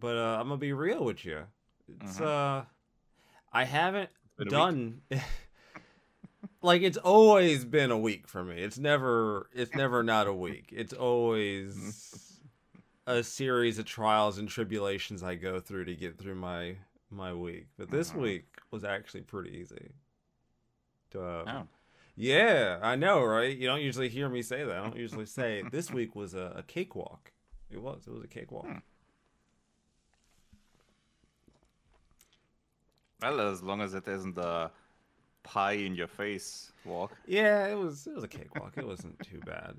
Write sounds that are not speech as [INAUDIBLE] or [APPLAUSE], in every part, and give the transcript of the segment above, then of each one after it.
but uh, I'm gonna be real with you. It's Mhm. uh, I haven't been a week. done. [LAUGHS] like it's always been a week for me. It's never. It's never not a week. It's always a series of trials and tribulations I go through to get through my my week. But this Mhm. week was actually pretty easy. Uh, Oh. Yeah, I know, right? You don't usually hear me say that. I don't usually say this week was a, a cakewalk. It was. It was a cakewalk. Hmm. Well, as long as it isn't a pie in your face walk. Yeah, it was. It was a cakewalk. it wasn't too bad.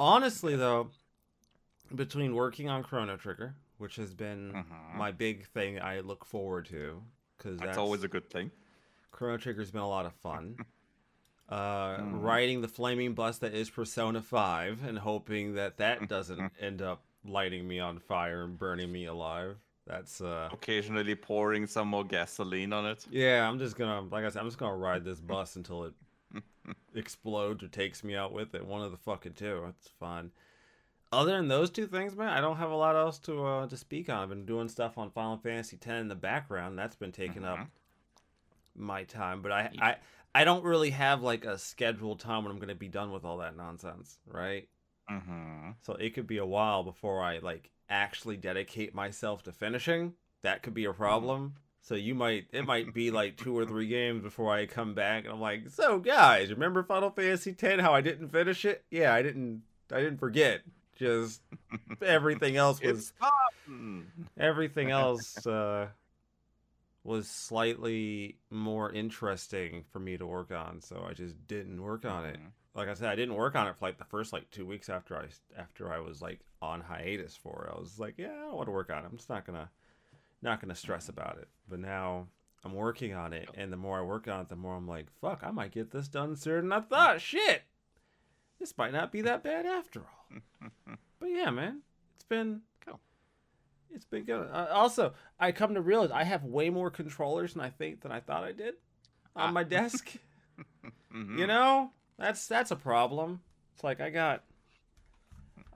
Honestly, though, between working on Chrono Trigger, which has been Mhm. my big thing, I look forward to because That's always a good thing. Chrono Trigger's been a lot of fun. [LAUGHS] Uh, Mhm. riding the flaming bus that is Persona 5 and hoping that that doesn't Mm-hmm. [LAUGHS] end up lighting me on fire and burning me alive. That's uh Occasionally pouring some more gasoline on it. yeah, I'm just gonna like I said, I'm just gonna ride this bus until it [LAUGHS] explodes or takes me out with it. One of the fucking two. It's fun. Other than those two things, man, I don't have a lot else to uh to speak on. I've been doing stuff on Final Fantasy X in the background. That's been taking up Mhm. my time, but I, I I don't really have like a scheduled time when I'm gonna be done with all that nonsense, right? Mm-hmm. So it could be a while before I like actually dedicate myself to finishing. That could be a problem. So you might it might be like two or three games before I come back and I'm like, so guys, remember Final Fantasy X? How I didn't finish it? Yeah, I didn't. I didn't forget. Just everything else [LAUGHS] was everything [LAUGHS] else uh, was slightly more interesting for me to work on, so I just didn't work on it. Like I said, I didn't work on it for like the first like two weeks after I after I was like on hiatus for it. I was like, yeah, I don't want to work on it. I'm just not gonna not gonna stress about it. But now I'm working on it, and the more I work on it, the more I'm like, fuck, I might get this done sooner than I thought. Shit, this might not be that bad after all. [LAUGHS] But yeah, man, it's been Cool. It's been good. Uh, also, I come to realize I have way more controllers than I think than I thought I did on Ah. my desk. [LAUGHS] Mhm. You know, that's that's a problem. It's like I got,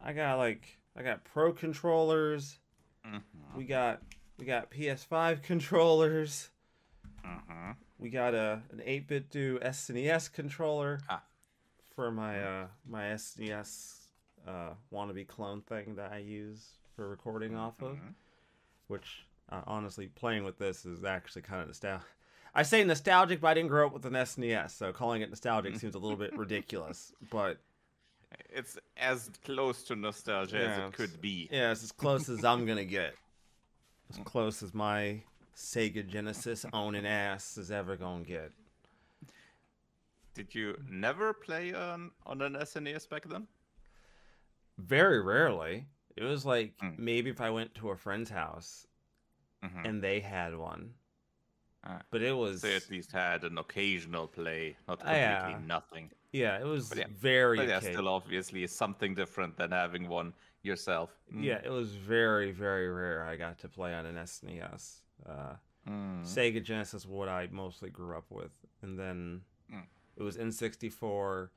I got like I got pro controllers. Mhm. We got we got PS5 [LAUGHS] controllers. Mhm. We got a an 8BitDo SNES controller Ah. for my uh my SNES uh wannabe clone thing that I use for recording off of. Mhm. Which uh, honestly, playing with this is actually kind of nostalgic. I say nostalgic, but I didn't grow up with an SNES, so calling it nostalgic seems a little bit [LAUGHS] ridiculous. But It's as close to nostalgia Yeah, as it could be. yeah, it's as close as I'm gonna get. [LAUGHS] As close as my Sega Genesis owning ass is ever gonna get. Did you never play on, on an SNES back then? Very rarely. It was like Mm. maybe if I went to a friend's house Mhm. and they had one. But it was They at least had an occasional play, not Ah, yeah. completely nothing. yeah, it was But yeah, very But yeah, still obviously something different than having one yourself. Mm. Yeah, it was very, very rare I got to play on an SNES. Uh, Mm. Sega Genesis what I mostly grew up with. And then Mm. it was N64,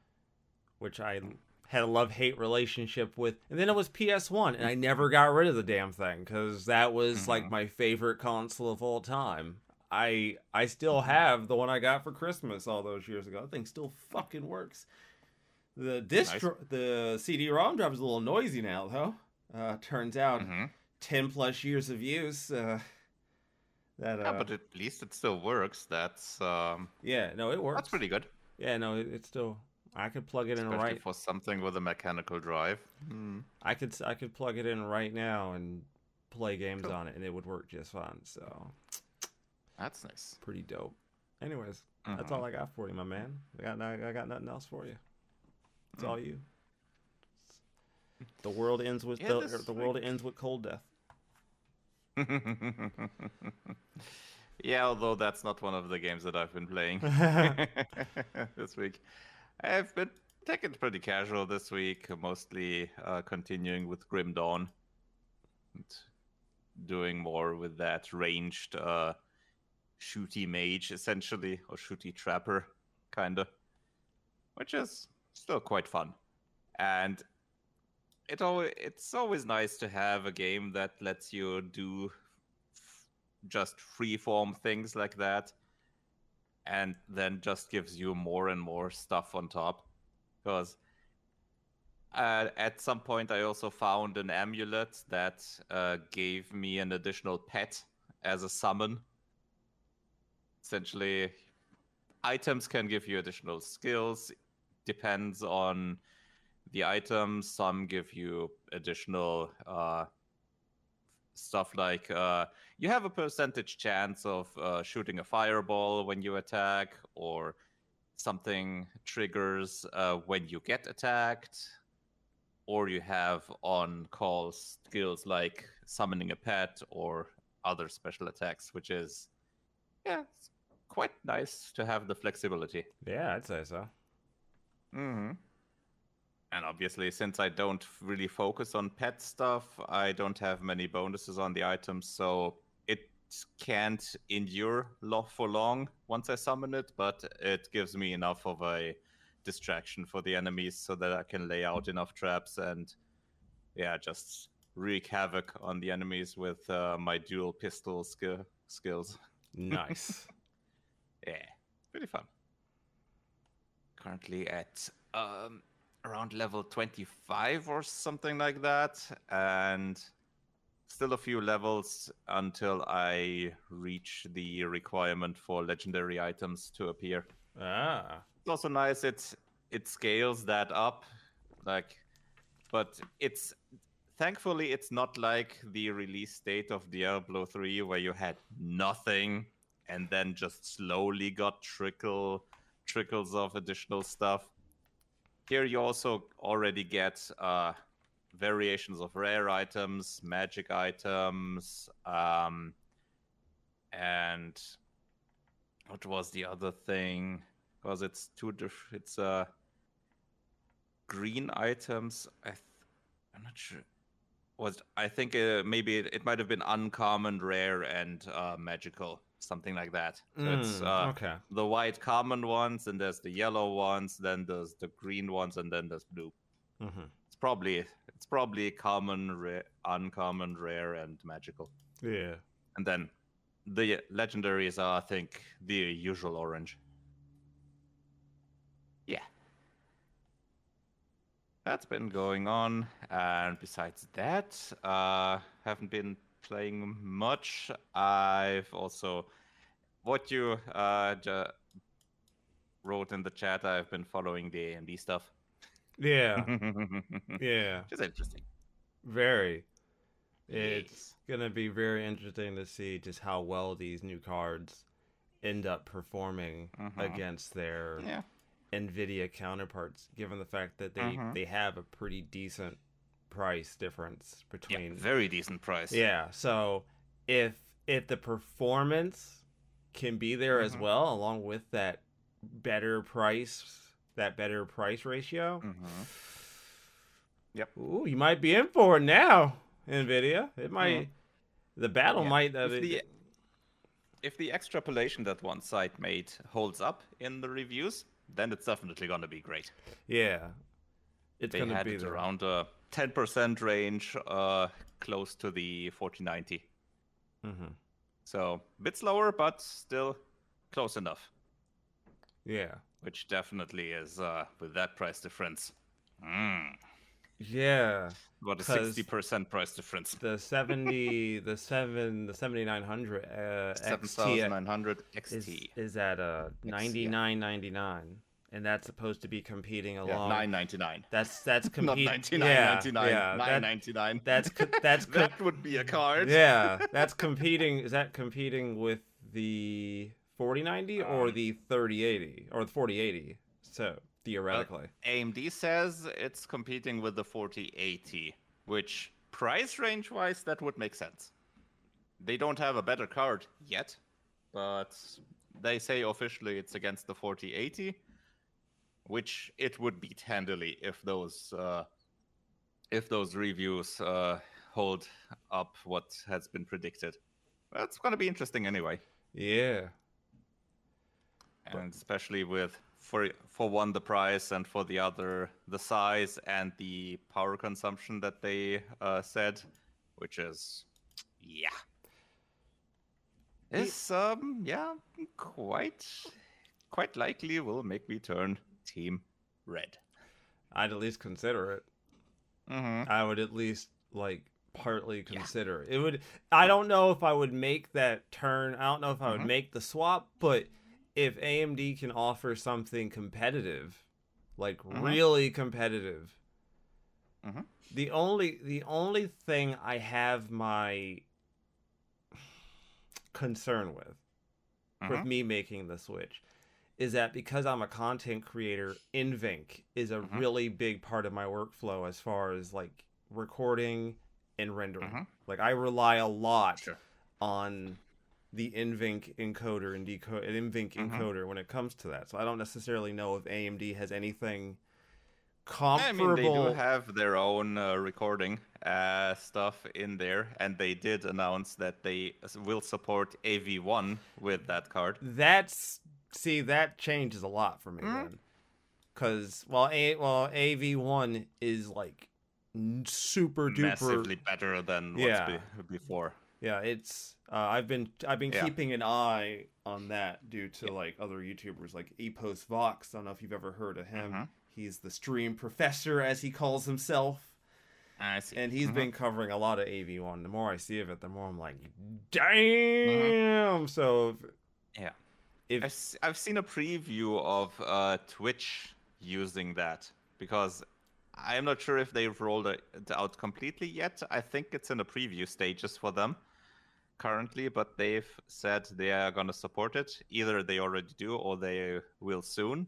which I had a love hate relationship with. And then it was PS1, and I never got rid of the damn thing because that was like Mhm. my favorite console of all time. I I Mm-hmm. still have the one I got for Christmas all those years ago. That thing still fucking works. The disc, Nice. the CD-ROM drive is a little noisy now, though. Uh, turns out, Mhm. ten plus years of use. Uh, that uh, Yeah, but at least it still works. That's um, yeah, no, it works. that's pretty good, Yeah, no, it, it's still. I could plug it in right. for something with a mechanical drive. Mm. I could I could plug it in right now and play games Cool. on it, and it would work just fine. So That's nice. pretty dope. Anyways, that's Mhm. all I got for you, my man. I got I got nothing else for you. It's Mm. all you. The world ends with Yeah, the, the world ends with ColdDeath. [LAUGHS] yeah, although that's not one of the games that I've been playing [LAUGHS] [LAUGHS] this week. I've been taking it pretty casual this week, mostly uh, continuing with Grim Dawn. And doing more with that ranged uh, shooty mage, essentially, or shooty trapper, kinda. Which is still quite fun. And it it's always nice to have a game that lets you do f- just freeform things like that, and then just gives you more and more stuff on top. Because uh, at some point, I also found an amulet that uh, gave me an additional pet as a summon. Essentially, items can give you additional skills. Depends on the items. Some give you additional uh, stuff like uh, you have a percentage chance of uh, shooting a fireball when you attack, or something triggers uh, when you get attacked, or you have on call skills like summoning a pet or other special attacks, which is yeah, it's quite nice to have the flexibility. Yeah, I'd say so. Mm-hmm. And obviously, since I don't really focus on pet stuff, I don't have many bonuses on the items, so it can't endure lo- for long once I summon it, but it gives me enough of a distraction for the enemies so that I can lay out enough traps and, yeah, just wreak havoc on the enemies with uh, my dual pistol skill skills. [LAUGHS] Nice. [LAUGHS] Yeah, pretty fun. Currently at um, around level 25 or something like that, and still a few levels until I reach the requirement for legendary items to appear. ah. It's also nice. It it scales that up, like, but it's thankfully it's not like the release date of Diablo 3 where you had nothing and then just slowly got trickle trickles of additional stuff. Here you also already get uh, variations of rare items, magic items, um, and what was the other thing? Because it's two diff- it's uh green items. I th- I'm not sure. Was I think uh, maybe it, it might have been uncommon, rare, and uh, magical, something like that. So it's Mm, uh, okay. the white common ones, and there's the yellow ones, then there's the green ones, and then there's blue. hmm It's probably it's probably common, rare, uncommon, rare, and magical. Yeah. And then the legendaries are, I think, the usual orange. Yeah. That's been going on. And besides that, uh, haven't been playing much. I've also, what you uh, ju- wrote in the chat, I've been following the AMD stuff. Yeah. [LAUGHS] Which Yeah. is interesting. Very. It's Yes. gonna be very interesting to see just how well these new cards end up performing Mhm. against their Yeah. Nvidia counterparts, given the fact that they Mhm. they have a pretty decent price difference Yeah, between. very decent price. Yeah. So if if the performance can be there as Mhm. well, along with that better price, that better price ratio. Mhm. Yep. Ooh, you might be in for it now, Nvidia. It might. The battle Yeah. might. Uh, If the, if the extrapolation that one site made holds up in the reviews, then it's definitely going to be great. yeah. It's They gonna had be it around a 10% range, uh, close to the 4090. hmm So a bit slower, but still close enough, Yeah. which definitely is uh, with that price difference. Mm. Yeah. About a 'Cause 60% price difference. The seventy, [LAUGHS] the seven, the seventy nine hundred uh, XT 7900 is XT. is at uh ninety nine ninety nine, and that's supposed to be competing Yeah, along. 999. That's that's [LAUGHS] Not competing. 99, yeah, ninety nine yeah, nine ninety nine. that's co- [LAUGHS] that's co- that would be a card. yeah, that's competing. Is that competing with the forty ninety or Um, the thirty eighty or the forty eighty? So theoretically, AMD says it's competing with the 4080, which price range wise, that would make sense. They don't have a better card yet, but they say officially it's against the 4080, which it would beat handily if those uh, if those reviews uh, hold up what has been predicted. That's going to be interesting anyway. yeah, and especially with for for one the price and for the other the size and the power consumption that they uh, said, which is yeah, is um yeah quite quite likely will make me turn team red. I'd at least consider it. Mm-hmm. I would at least like partly consider it. It would. I don't know if I would make that turn. I don't know if I would Mhm. make the swap, but if AMD can offer something competitive, like Mhm. really competitive, Mhm. the only the only thing I have my concern with with Mhm. me making the switch is that because I'm a content creator, NVENC is a Mhm. really big part of my workflow as far as like recording and rendering. Mhm. Like I rely a lot Sure. on the NVENC encoder and decode NVENC Mhm. encoder when it comes to that. So I don't necessarily know if AMD has anything I comparable. mean, they do have their own uh, recording uh, stuff in there, and they did announce that they will support AV1 with that card. That's see that changes a lot for me Mhm. then, because well, a well AV one is like super duper. Massively better than what's Yeah. be- before. Yeah, it's uh, I've been I've been Yeah. keeping an eye on that due to like other YouTubers like EposVox. I don't know if you've ever heard of him. Mhm. He's the stream professor as he calls himself. I see. And he's Mhm. been covering a lot of AV1. The more I see of it, the more I'm like, Mm-hmm. damn. So, if, Yeah. if I've, I've seen a preview of uh, Twitch using that because I'm not sure if they've rolled it out completely yet. I think it's in the preview stages for them currently, but they've said they are going to support it. Either they already do or they will soon.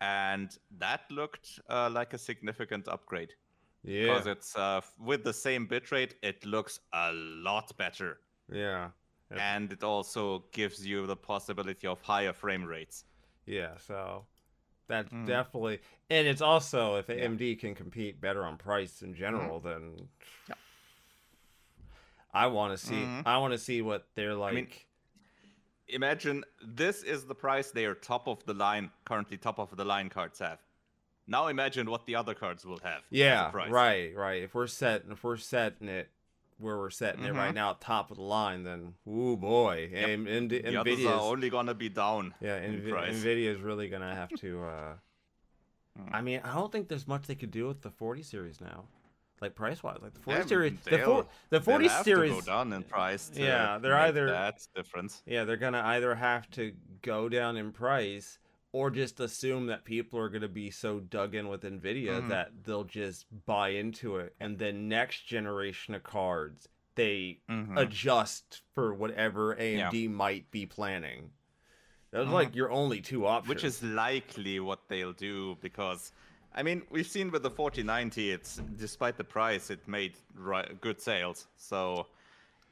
And that looked uh, like a significant upgrade yeah, because it's uh, with the same bitrate, it looks a lot better. yeah. And it also gives you the possibility of higher frame rates. yeah. So that's Mm. definitely, and it's also if Yeah. AMD can compete better on price in general, then Yeah. I want to see. Mhm. I want to see what they're like. I mean, Imagine this is the price they are top of the line, currently top of the line cards have. Now imagine what the other cards will have. yeah, right, right. If we're setting, if we're setting it where we're setting it right Mhm. now, top of the line, then oh boy, Yep. and, and, The others Nvidia's are only gonna be down. Yeah, in Nvi- price. Nvidia is really gonna have to. uh [LAUGHS] Mm. I mean, I don't think there's much they could do with the 40 series now, like price wise. Like the 40 Yeah, series, the, four, the 40 have series. to go down in price. Yeah, they're either- that difference. Yeah, they're gonna either have to go down in price or just assume that people are gonna be so dug in with Nvidia Mhm. that they'll just buy into it, and then next generation of cards they Mhm. adjust for whatever AMD might be planning. That's Mhm. like your only two options. Which is likely what they'll do because, I mean, we've seen with the 4090, it's despite the price, it made ri- good sales. So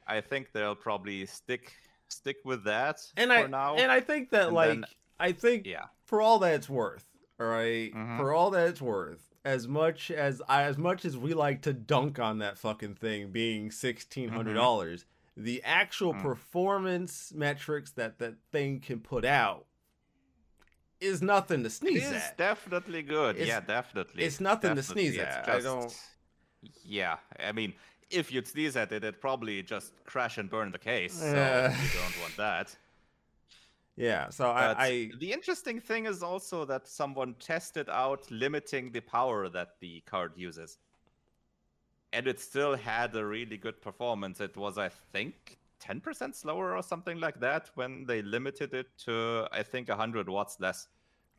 I think they'll probably stick stick with that and for I now. and I think that And like then- I think yeah, for all that it's worth, all right? Mhm. for all that it's worth, as much as as much as we like to dunk on that fucking thing being sixteen hundred dollars, the actual Mm. performance metrics that that thing can put out is nothing to sneeze is at. definitely good. It's- yeah, definitely. it's nothing to sneeze It's at. I don't- Yeah, I mean, if you'd sneeze at it, it'd probably just crash and burn the case. So [LAUGHS] you don't want that. Yeah, so I, I the interesting thing is also that someone tested out limiting the power that the card uses. And it still had a really good performance. It was, I think, 10% slower or something like that when they limited it to, I think, 100 watts less.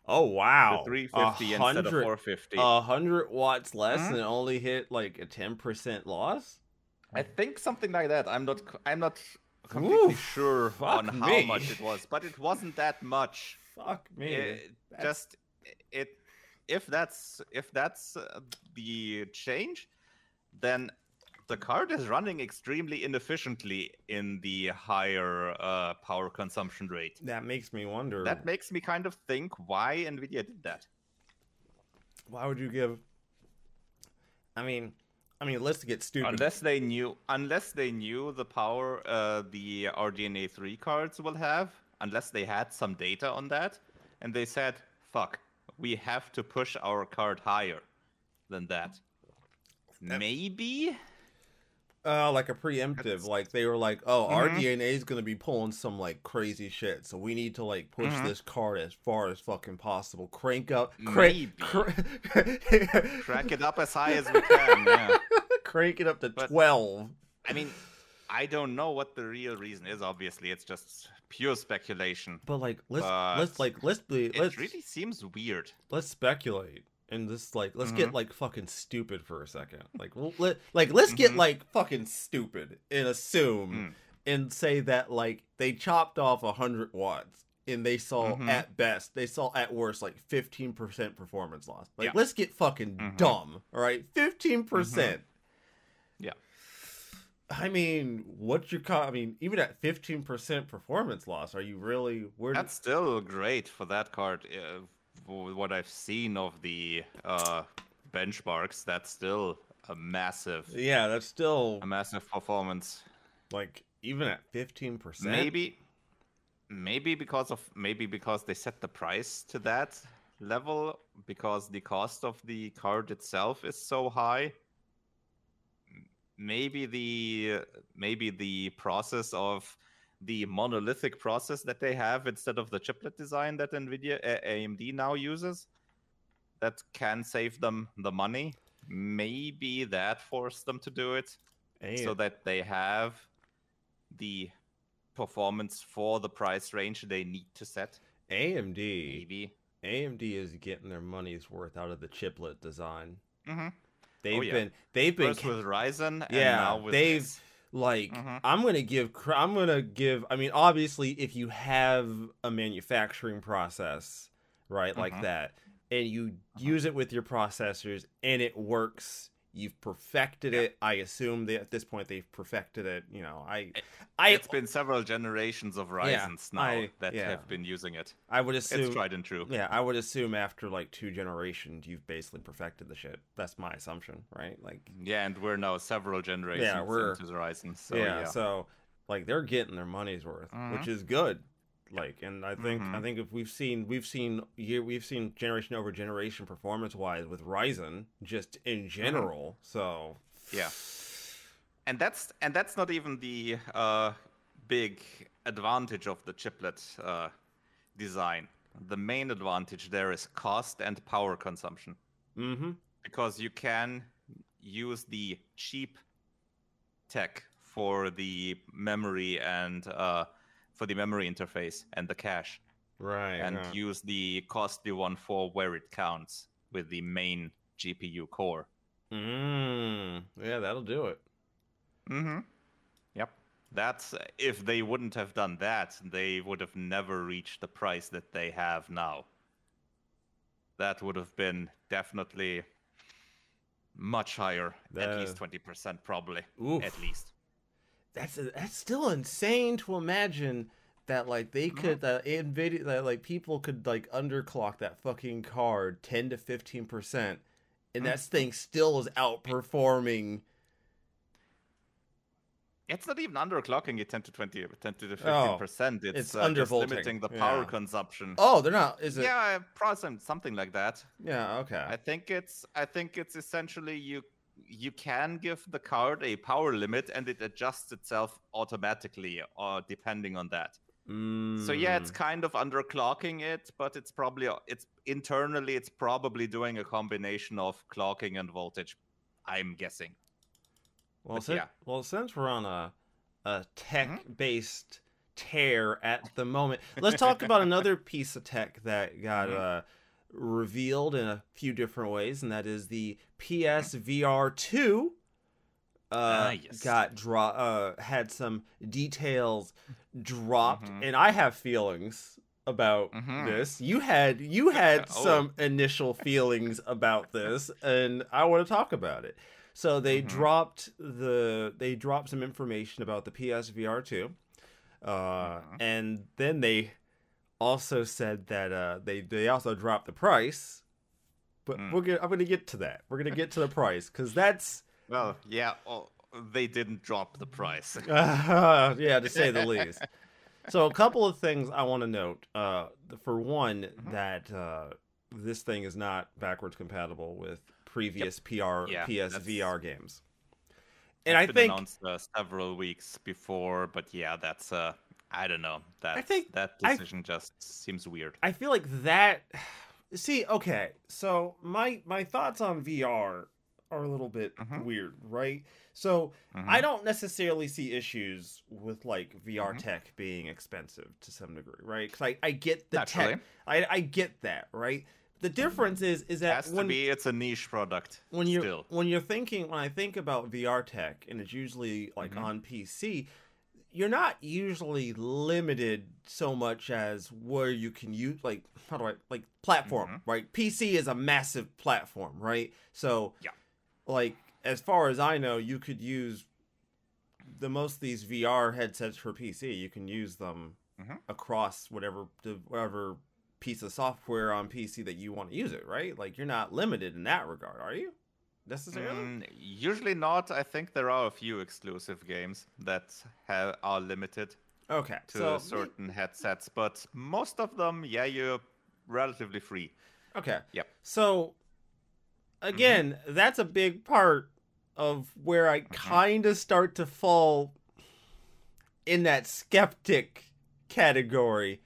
Oh wow, to 350 instead of 100 450. a hundred watts less Mhm. and only hit like a ten percent loss. I think something like that. I'm not. I'm not completely Oof, sure on how me. much it was, but it wasn't that much. Fuck me. It just it. If that's if that's uh, the change, then the card is running extremely inefficiently in the higher uh, power consumption rate. that makes me wonder. That makes me kind of think why Nvidia did that. why would you give? I mean, I mean, let's get stupid. Unless they knew, unless they knew the power uh, the RDNA three cards will have, unless they had some data on that, and they said, fuck, we have to push our card higher than that. Maybe Uh, like a preemptive, That's- like they were like, "Oh, our Mhm. DNA is gonna be pulling some like crazy shit, so we need to like push Mhm. this card as far as fucking possible. Crank up, crank, cr- [LAUGHS] crack it up as high as we can. Yeah. [LAUGHS] crank it up to But- twelve. I mean, I don't know what the real reason is. Obviously, it's just pure speculation. But like, let's But let's like let's be It let's really seems weird. let's speculate and just like let's Mhm. get like fucking stupid for a second. Like let like let's get Mhm. like fucking stupid and assume Mm. and say that like they chopped off a hundred watts and they saw Mhm. at best they saw at worst like fifteen percent performance loss. Like Yeah. let's get fucking Mhm. dumb. All right, fifteen percent. Yeah. I mean, what's your co- I mean, even at fifteen percent performance loss, are you really where? That's still great for that card. Uh, what I've seen of the uh, benchmarks, that's still a massive, yeah, that's still a massive performance. like even at fifteen percent. Maybe, maybe because of maybe because they set the price to that level because the cost of the card itself is so high. Maybe the maybe the process of the monolithic process that they have instead of the chiplet design that Nvidia uh, AMD now uses that can save them the money. Maybe that forced them to do it so that they have the performance for the price range they need to set. AMD Maybe. AMD is getting their money's worth out of the chiplet design. Mm-hmm. They've yeah. been they've been First with Ryzen, and Yeah, now with they've- this. Like Mhm. i'm gonna give i'm gonna give i mean obviously if you have a manufacturing process right like Mhm. that and you Uh-huh. use it with your processors and it works you've perfected Yeah. it i assume that at this point they've perfected it you know i i it's been several generations of Yeah, Ryzen's now I- that yeah. have been using it. i would assume It's tried and true. yeah i would assume after like two generations you've basically perfected the shit that's my assumption right like Yeah, and we're now several generations we're- into the Ryzen. So yeah, yeah. so like they're getting their money's worth which Mhm. is good like and i think i Mhm. think if we've seen we've seen year we've seen generation over generation performance wise with ryzen just in general so Yeah. and that's and that's not even the uh, big advantage of the chiplet uh, design. The main advantage there is cost and power consumption mm-hmm because you can use the cheap tech for the memory and uh, for the memory interface and the cache, right and yeah. use the costly one for where it counts with the main GPU core. mm, yeah that'll do it Mm-hmm. Yep. That's if they wouldn't have done that, they would have never reached the price that they have now. That would have been definitely much higher, at least twenty percent, probably, Oof. at least. That's that's still insane to imagine that like they Mhm. could uh, nvidia that like people could like underclock that fucking card 10 to 15 percent and Mm. that thing still is outperforming It's not even underclocking it 10 to 20, 10 to 15 Oh, percent. It's, it's uh, just limiting the power yeah. consumption. oh they're not is it yeah, probably something like that. yeah okay I think it's I think it's essentially you you can give the card a power limit and it adjusts itself automatically or depending on that. So yeah, it's Mm. kind of underclocking it, but it's probably it's internally it's probably doing a combination of clocking and voltage. I'm guessing. Well, since, yeah. well, since we're on a a Mm-hmm. tech-based tear at the moment, let's talk about another [LAUGHS] piece of tech that got Mhm. uh, revealed in a few different ways, and that is the PSVR two. Uh, Ah, yes. got draw uh had some details dropped, Mhm. and I have feelings about Mhm. this. You had you [LAUGHS] had Oh. some initial feelings about this, and I want to talk about it. So they Mhm. dropped the they dropped some information about the PSVR two, uh, Mhm. and then they also said that uh, they they also dropped the price. But Mm. we're gonna, I'm gonna get to that. We're gonna get to the price because that's Well, yeah, oh, they didn't drop the price. [LAUGHS] yeah, to say the least. so a couple of things I want to note. Uh, for one, Mhm. that uh, this thing is not backwards compatible with previous PR Yeah, PSVR games. And I think announced uh, several weeks before, but yeah, that's uh, I don't know. That I think- that I- decision just seems weird. I feel like that. [SIGHS] See, okay, so my my thoughts on VR are a little bit Mhm. weird, right? So Mhm. I don't necessarily see issues with like VR Mhm. tech being expensive to some degree, right? Because I, I get the Naturally. tech, I I get that, right? The difference is is that has to be. It's a niche product. when you're when you're thinking when I think about VR tech and it's usually like Mhm. on PC, you're not usually limited so much as where you can use like how do I like platform, Mhm. right? PC is a massive platform, right? So Yeah. like as far as I know, you could use the most of these VR headsets for PC. You can use them Mhm. across whatever whatever piece of software on PC that you want to use it, right? Like you're not limited in that regard, are you? Necessarily? Mm, usually not. I think there are a few exclusive games that have, are limited Okay. to so certain headsets, but most of them, yeah, you're relatively free. okay. Yep. So again, that's a big part of where I kind of start to fall in that skeptic category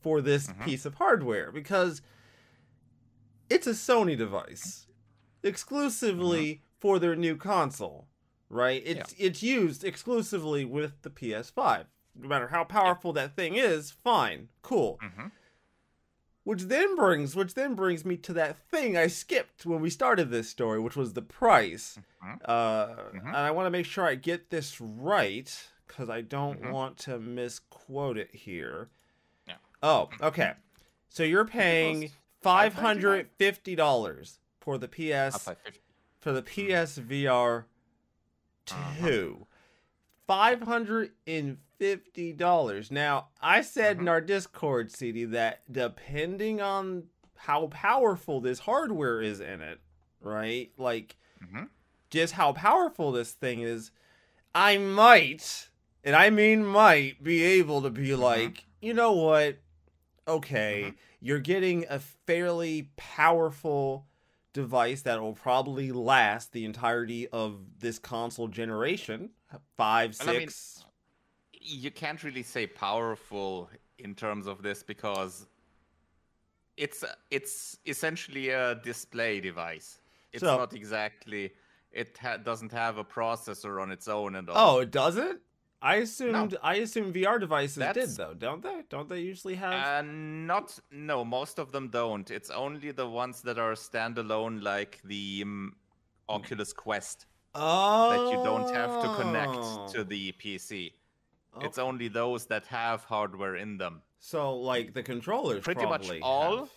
for this Mhm. piece of hardware because it's a Sony device exclusively for their new console, right? It's it's used exclusively with the PS5. No matter how powerful that thing is, fine, cool. hmm Which then brings which then brings me to that thing I skipped when we started this story, which was the price. Mhm. Uh, Mhm. And I want to make sure I get this right because I don't Mhm. want to misquote it here. Yeah. Oh, okay. So you're paying five hundred fifty dollars for the PS for the PSVR Uh-huh. 2. $550. Now, I said in Mhm. our Discord, CD, that depending on how powerful this hardware is in it, right? Like, Mhm. just how powerful this thing is, I might, and I mean might, be able to be like, you know what? Okay, you're getting a fairly powerful device that will probably last the entirety of this console generation five, And I mean- six. You can't really say powerful in terms of this because it's it's essentially a display device. It's So- not exactly. It ha- doesn't have a processor on its own and all. oh, it doesn't? I assumed I assumed VR devices did though, don't they? Don't they usually have Uh, not no, most of them don't. It's only the ones that are standalone, like the um, Oculus Quest, oh, that you don't have to connect to the PC. It's only those that have hardware in them. So like the controllers Pretty much all. have-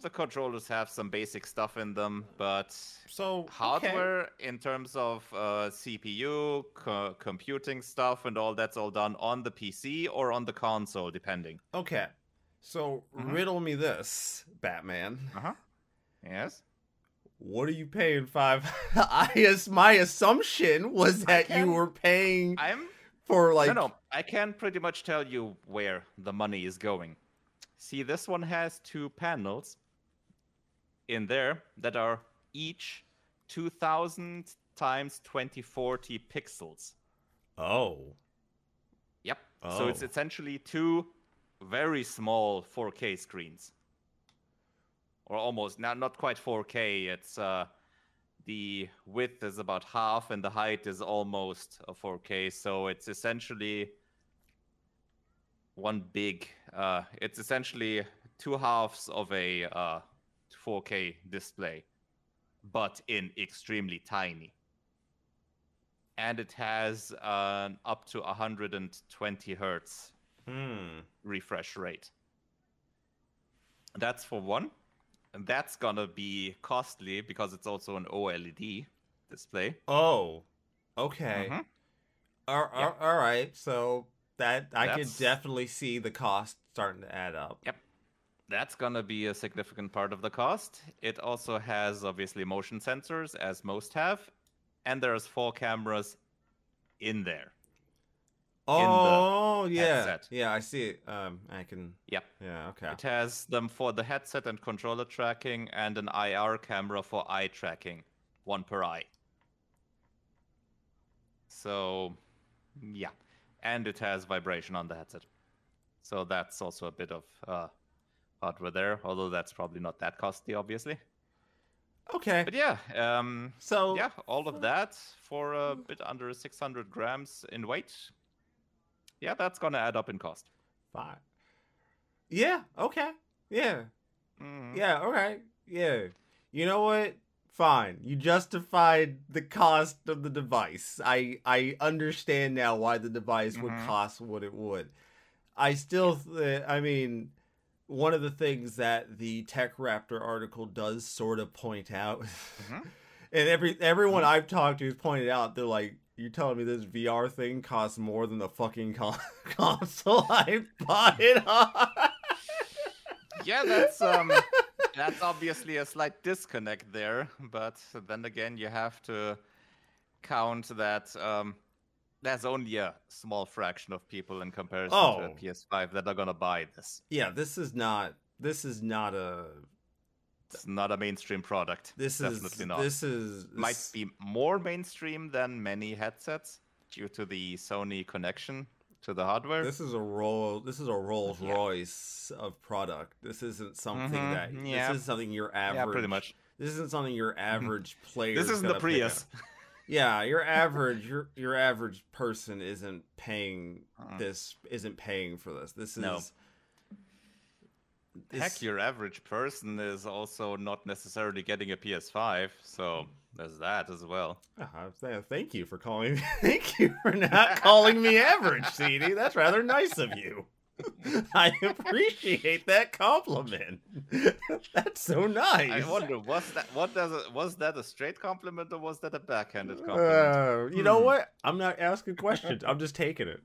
the controllers have some basic stuff in them, but So okay. hardware in terms of uh, CPU, co- computing stuff, and all that's all done on the PC or on the console, depending. Okay. So Mhm. riddle me this, Batman. Uh huh. Yes. What are you paying five? [LAUGHS] I my assumption was that you were paying I'm for like no, no. I can pretty much tell you where the money is going. See, this one has two panels in there that are each 2000 times 2040 pixels. Oh. Yep. So it's Oh. essentially two very small 4K screens. Or almost, not not quite 4K. It's uh the width is about half and the height is almost a 4K. So it's essentially one big uh it's essentially two halves of a uh 4K display but in extremely tiny and it has an up to 120 hertz Hmm. refresh rate. That's for one. And that's gonna be costly because it's also an OLED display. Oh. Okay. Mhm. All, Yeah. all, all right. So that I could definitely see the cost starting to add up. Yep. That's gonna be a significant part of the cost. It also has obviously motion sensors, as most have, and there's four cameras in there. Oh yeah, headset. yeah, I see it. Um, I can. Yep. Yeah, okay. It has them for the headset and controller tracking and an IR camera for eye tracking, one per eye. So, yeah. And it has vibration on the headset. So that's also a bit of uh, hardware there, although that's probably not that costly, obviously. Okay. But yeah, um, So yeah, all of that for a bit under 600 grams in weight. Yeah, that's gonna add up in cost. fine. Yeah. Okay. Yeah. Mhm. Yeah. Okay. Yeah. You know what? Fine. You justified the cost of the device. I I understand now why the device would Mhm. cost what it would. I still. Th- I mean, one of the things that the TechRaptor article does sort of point out, Mhm. [LAUGHS] and every everyone I've talked to has pointed out, they're like, "You're telling me this VR thing costs more than the fucking con- [LAUGHS] console I bought it on?" yeah, that's um, [LAUGHS] that's obviously a slight disconnect there. But then again, you have to count that um, there's only a small fraction of people in comparison to a Oh. PS5 that are gonna buy this. yeah, this is not. This is not a. It's not a mainstream product. This Definitely is. not. This is. Might be more mainstream than many headsets due to the Sony connection to the hardware. This is a roll. This is a Rolls Yeah. Royce of product. This isn't something Mhm, that. yeah. This is something your average. yeah, pretty much. This isn't something your [LAUGHS] average player. This isn't the Prius. Yeah, your average. Your your average person isn't paying Uh-uh. this. Isn't paying for this. This is. No. this- Heck, your average person is also not necessarily getting a PS5, so there's that as well. Uh, thank you for calling. Me. [LAUGHS] thank you for not calling me average, CD. That's rather nice of you. [LAUGHS] I appreciate that compliment. [LAUGHS] That's so nice. I wonder, was that what does it, was that a straight compliment or was that a backhanded compliment? Uh, you know Hmm. what? I'm not asking questions. I'm just taking it.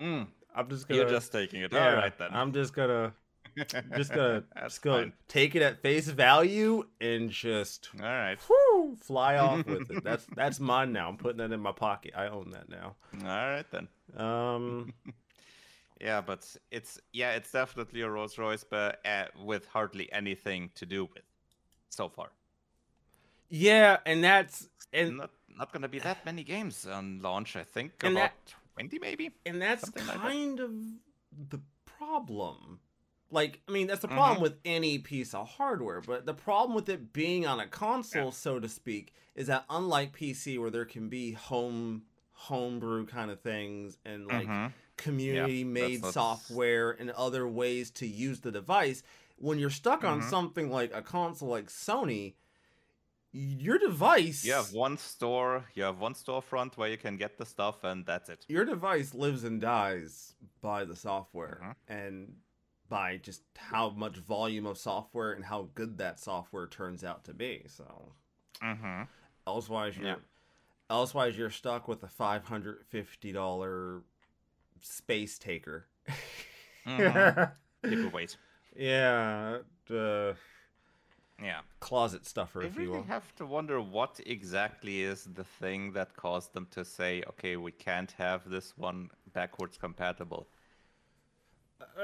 Mm, I'm just gonna. you're just taking it. yeah, All right then. I'm just gonna. Just gonna. Just gonna fine. take it at face value and just. All right. Whoo, fly off with it. That's [LAUGHS] that's mine now. I'm putting that in my pocket. I own that now. All right then. Um. [LAUGHS] Yeah, but it's yeah, it's definitely a Rolls Royce, but uh, with hardly anything to do with so far. Yeah, and that's and not not gonna be that many games on launch. I think about that- twenty maybe. and that's Something like that. kind of the problem. Like, I mean, that's the Mm-hmm. problem with any piece of hardware, but the problem with it being on a console, so to speak, is that unlike PC, where there can be home homebrew kind of things and like Mhm. community made that's- software and other ways to use the device, when you're stuck on Mhm. something like a console like Sony, your device You have one store, you have one storefront where you can get the stuff, and that's it. your device lives and dies by the software Mhm. and by just how much volume of software and how good that software turns out to be. So, Mm-hmm. elsewise, you're Yeah. elsewise you're stuck with a five hundred fifty dollar space taker. Mhm. [LAUGHS] People wait. yeah, uh, Yeah. closet stuffer, I if you really will. have to wonder what exactly is the thing that caused them to say, okay, we can't have this one backwards compatible.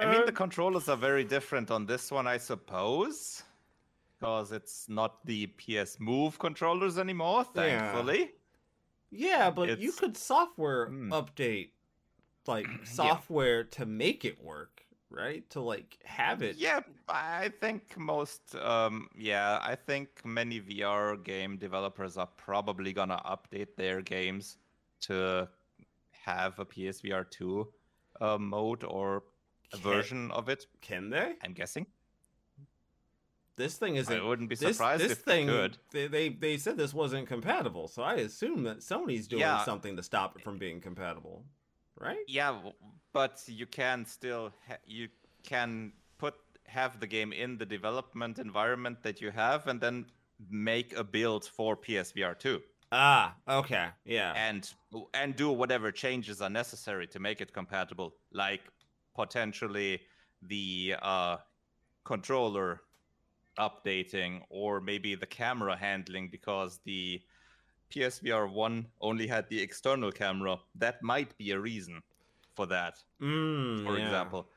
I mean, the controllers are very different on this one, I suppose, because it's not the PS Move controllers anymore, thankfully. yeah, but you could software Hmm. update like [CLEARS THROAT] software to make it work, right? To like have it. Yeah, I think most, um, yeah, I think many VR game developers are probably gonna update their games to have a PSVR 2 uh, mode or a version of it. Can they? I'm guessing. This thing isn't. I wouldn't be this, surprised this if thing, they could. They, they they said this wasn't compatible, so I assume that Sony's doing Yeah. something to stop it from being compatible, right? Yeah, but you can still ha- you can put have the game in the development environment that you have, and then make a build for PSVR 2. Ah, okay, yeah, and and do whatever changes are necessary to make it compatible, like potentially the uh, controller updating or maybe the camera handling because the PSVR 1 only had the external camera. That might be a reason for that. Mm, for yeah. example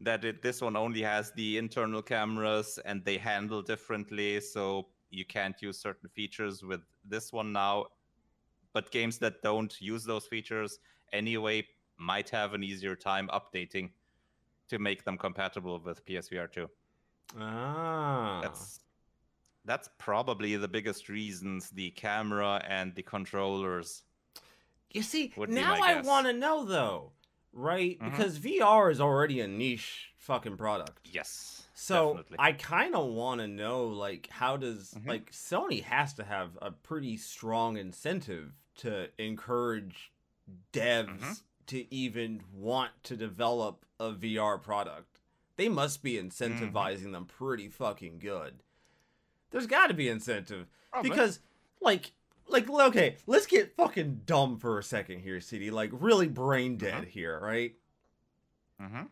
that it, this one only has the internal cameras and they handle differently so you can't use certain features with this one now but games that don't use those features anyway might have an easier time updating to make them compatible with PSVR 2 Ah, that's that's probably the biggest reasons the camera and the controllers you see. Now I want to know though, right? Mhm. Because VR is already a niche fucking product. yes So definitely. I kind of want to know, like, how does Mhm. like Sony has to have a pretty strong incentive to encourage devs Mhm. To even want to develop a VR product. They must be incentivizing them pretty fucking good. There's got to be incentive Probably. because, like, like okay, let's get fucking dumb for a second here, CD. Like, really brain dead Mhm. here, right? Mhm.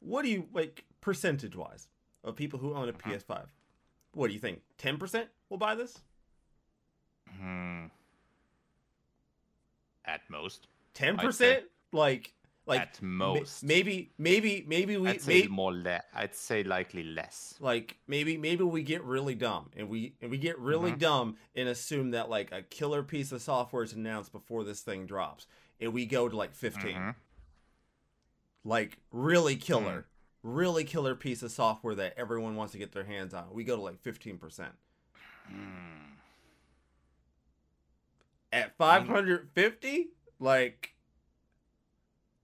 What do you like percentage wise of people who own a Mhm. PS5? What do you think? Ten percent will buy this? Hmm. At most. Ten percent? Like, like At most. maybe, maybe, maybe we, I'd say may, more le- I'd say likely less. like maybe, maybe we get really dumb and we and we get really Mhm. dumb and assume that like a killer piece of software is announced before this thing drops, and we go to like 15 Mhm. like really killer, really killer piece of software that everyone wants to get their hands on. We go to like fifteen percent. Hmm. at 550 like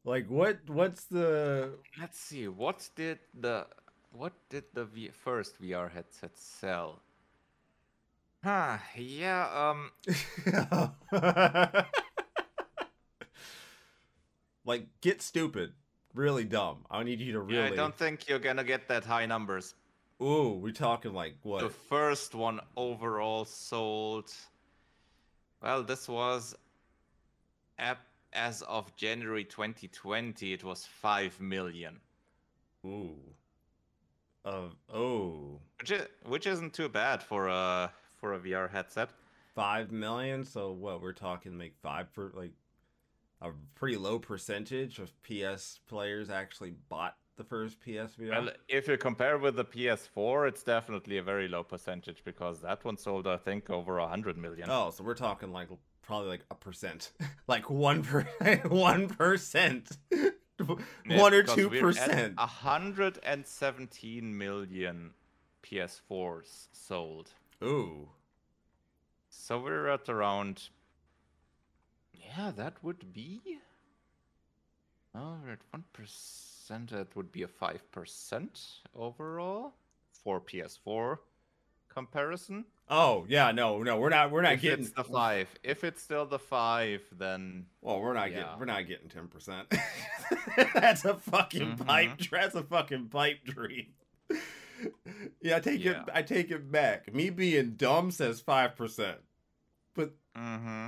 like what what's the Let's see. What did the what did the v- first VR headset sell? Huh. Yeah. Um. [LAUGHS] like get stupid really dumb i need you to yeah, really I don't think you're gonna get that high numbers. ooh we're talking like what? The first one overall sold. Well, this was as of January 2020. It was five million. ooh of oh which is, which isn't too bad for a for a VR headset. five million so what we're talking like five for like a pretty low percentage of ps players actually bought the first psvr Well, if you compare with the PS4, it's definitely a very low percentage because that one sold, I think, over a hundred million. Oh, so we're talking like probably like a percent, [LAUGHS] like one per [LAUGHS] one percent, Yeah, one or two percent. A hundred and seventeen million PS4s sold. Ooh, So we're at around. Yeah, that would be. Oh, we're at one percent. That would be a five percent overall for PS4 comparison. Oh yeah, no, no, we're not, we're not if getting it's the five, if it's still the five, then Well, we're not Yeah. getting, we're not getting ten percent. [LAUGHS] that's a fucking Mhm. pipe. That's a fucking pipe dream. yeah, I take Yeah. it. I take it back. Me being dumb says five percent, but Mm-hmm.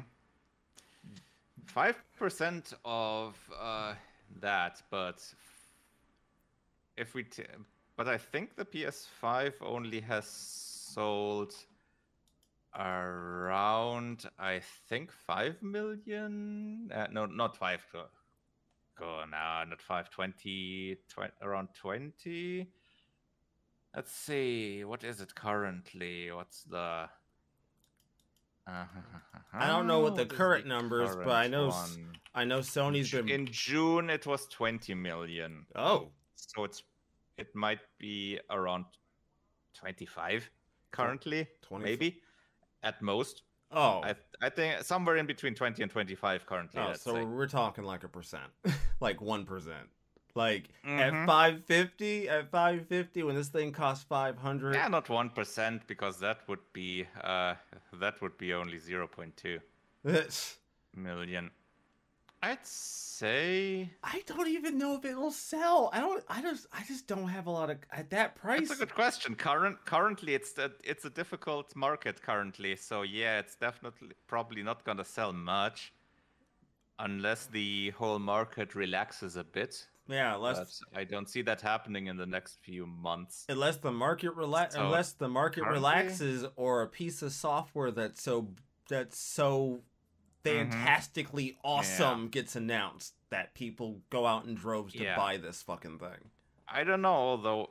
Five percent of uh, that, but if we, t- but I think the PS5 only has sold around, I think, five million. Uh, no, not five. Go, go now, not five. Twenty, twen- around twenty. Let's see, what is it currently? What's the? I don't know what the current numbers, but I know one? I know Sony's been. In June, it was 20 million. oh, So it's it might be around 25 currently, 20 maybe at most. oh, I I think somewhere in between 20 and 25 currently. oh. So say. we're talking like a percent, [LAUGHS] like one percent. Like Mhm. at five fifty, at five fifty, when this thing costs five hundred. yeah, not one percent because that would be uh that would be only 0.2 [LAUGHS] million. I'd say I don't even know if it'll sell. I don't. I just. I just don't have a lot of at that price. That's a good question. Current, currently, it's a, it's a difficult market currently. So yeah, it's definitely probably not gonna sell much, unless the whole market relaxes a bit. yeah, unless But I don't see that happening in the next few months. unless the market relax, So, unless the market currently- relaxes, or a piece of software that's so that's so fantastically awesome gets announced that people go out in droves to Yeah. buy this fucking thing. I don't know, although,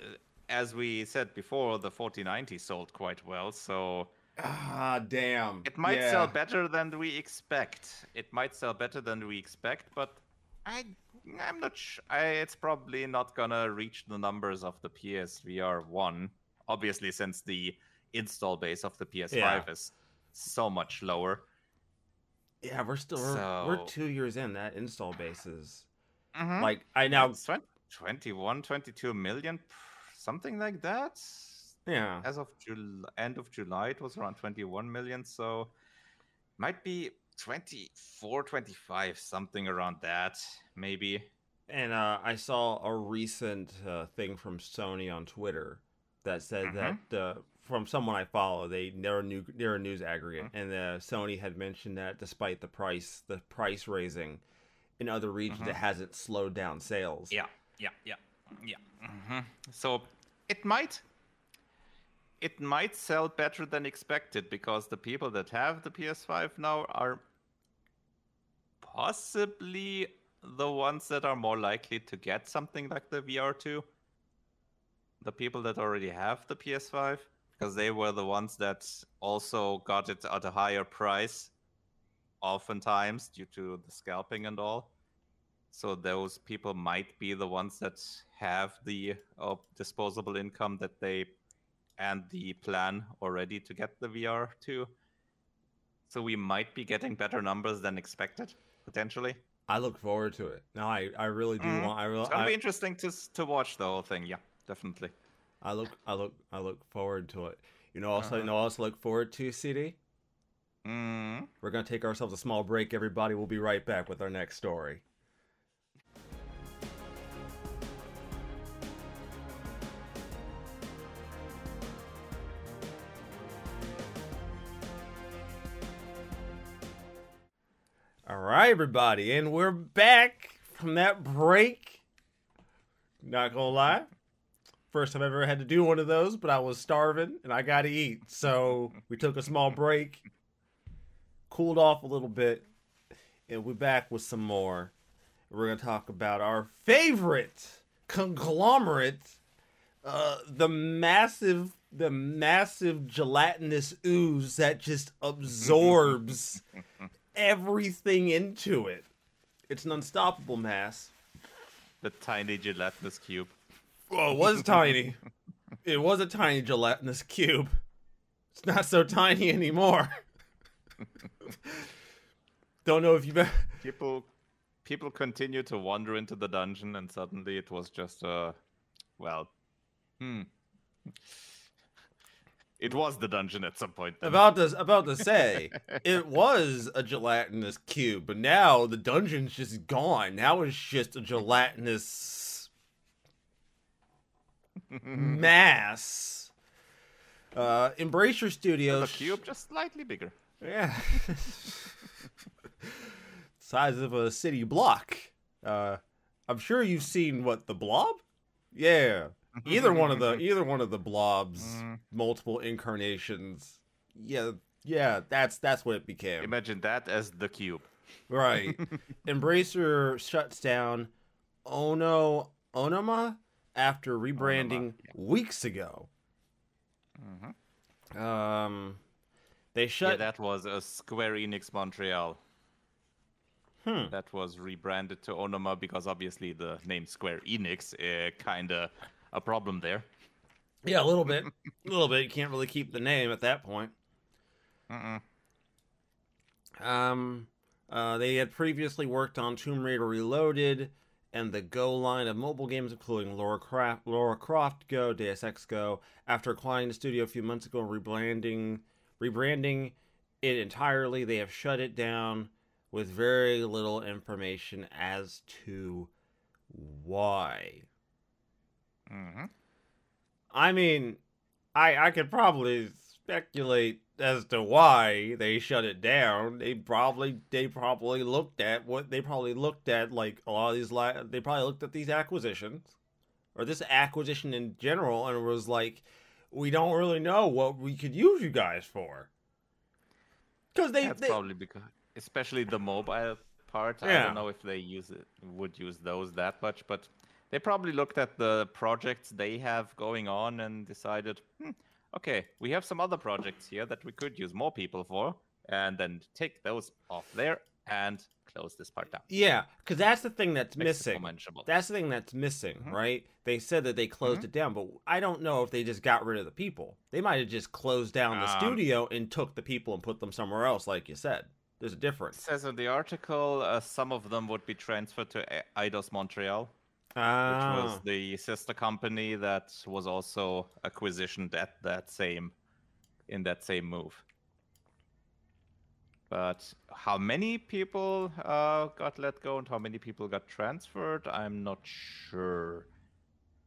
uh, as we said before, the 4090 sold quite well, so Ah, damn. it might Yeah. sell better than we expect. It might sell better than we expect, but I, I'm not. Sh- I, it's probably not gonna reach the numbers of the PSVR one. Obviously, since the install base of the PS5 Yeah. is so much lower. Yeah, we're still we're, we're two years in. That install base is Mhm. like I now It's 20, 21, 22 million, something like that. yeah as of Jul- end of July, it was around 21 million. So might be 24, 25, something around that, maybe. And uh, I saw a recent uh, thing from Sony on Twitter that said Mhm. that uh, from someone I follow, they they're a new they're a news aggregate, Mm-hmm. and uh, Sony had mentioned that despite the price the price raising in other regions, it hasn't slowed down sales. Yeah, yeah, yeah, yeah. hmm So it might. It might sell better than expected because the people that have the PS5 now are possibly the ones that are more likely to get something like the VR2. The people that already have the PS5, because they were the ones that also got it at a higher price, oftentimes due to the scalping and all. So those people might be the ones that have the uh, disposable income that they and the plan already to get the VR too. So we might be getting better numbers than expected potentially. I look forward to it. No, I, I really do Mhm. want. I really It's gonna I, be interesting to to watch the whole thing. Yeah, definitely. I look I look I look forward to it. You know, also Uh-huh. you know, also look forward to CD. Mm. We're gonna take ourselves a small break. Everybody, we'll be right back with our next story. All right, everybody, and we're back from that break. Not gonna lie, first time I've ever had to do one of those, but I was starving and I got to eat, so [LAUGHS] we took a small break cooled off a little bit, and we're back with some more. We're gonna talk about our favorite conglomerate, uh, the massive, the massive gelatinous ooze that just absorbs [LAUGHS] everything into it. It's an unstoppable mass. The tiny gelatinous cube. Oh, it was tiny. It was a tiny gelatinous cube. It's not so tiny anymore. [LAUGHS] Don't know if you've. People people continue to wander into the dungeon and suddenly it was just a well hmm. It was the dungeon at some point. then. About to about to say, [LAUGHS] it was a gelatinous cube, but now the dungeon's just gone. Now it's just a gelatinous [LAUGHS] mass. Uh, Embracer the cube just slightly bigger. Yeah. [LAUGHS] Size of a city block. Uh, I'm sure you've seen what the blob? Yeah. Either one of the [LAUGHS] either one of the blobs Mm. multiple incarnations. Yeah, yeah, that's that's what it became. Imagine that as the cube. Right. Embracer shuts down Ono Onoma after rebranding weeks ago. Mhm. Um they Yeah, that was a Square Enix Montreal. Hmm. That was rebranded to Onoma because obviously the name Square Enix uh, kind of a problem there. Yeah, a little bit. a little bit. You can't really keep the name at that point. Mm-mm. Um, uh, they had previously worked on Tomb Raider Reloaded and the Go line of mobile games, including Laura Croft, Laura Croft Go, Deus Ex Go. After acquiring the studio a few months ago, and rebranding, rebranding it entirely, they have shut it down with very little information as to why. Mhm. I mean, I I could probably speculate as to why they shut it down. They probably they probably looked at what they probably looked at like a lot of these li- they probably looked at these acquisitions or this acquisition in general and was like we don't really know what we could use you guys for. Cuz they, That's they probably because especially the mobile part. I don't know if they use it, would use those that much, but they probably looked at the projects they have going on and decided, hmm, okay, we have some other projects here that we could use more people for, and then take those off there and close this part down. Yeah, because that's the thing that's Makes missing. That's the thing that's missing, Mhm. right? They said that they closed Mhm. it down, but I don't know if they just got rid of the people. They might have just closed down the Um, studio and took the people and put them somewhere else, like you said. There's a It difference. says in the article uh, some of them would be transferred to I- Eidos Montreal, which Ah, was the sister company that was also acquisitioned at that same in that same move. But how many people uh, got let go and how many people got transferred, I'm not sure.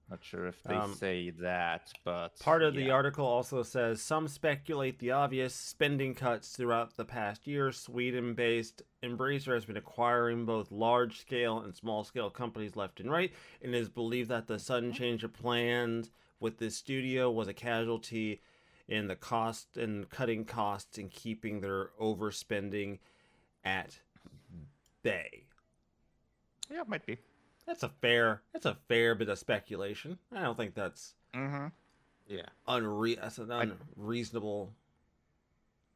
Not sure if they Um, say that, but Part of the article also says some speculate the obvious spending cuts throughout the past year. Sweden based Embracer has been acquiring both large scale and small scale companies left and right, and is believed that the sudden change of plans with this studio was a casualty in the cost and cutting costs and keeping their overspending at bay. yeah, it might be. That's a fair that's a fair bit of speculation. I don't think that's Mm-hmm. Yeah. unre- that's an unreasonable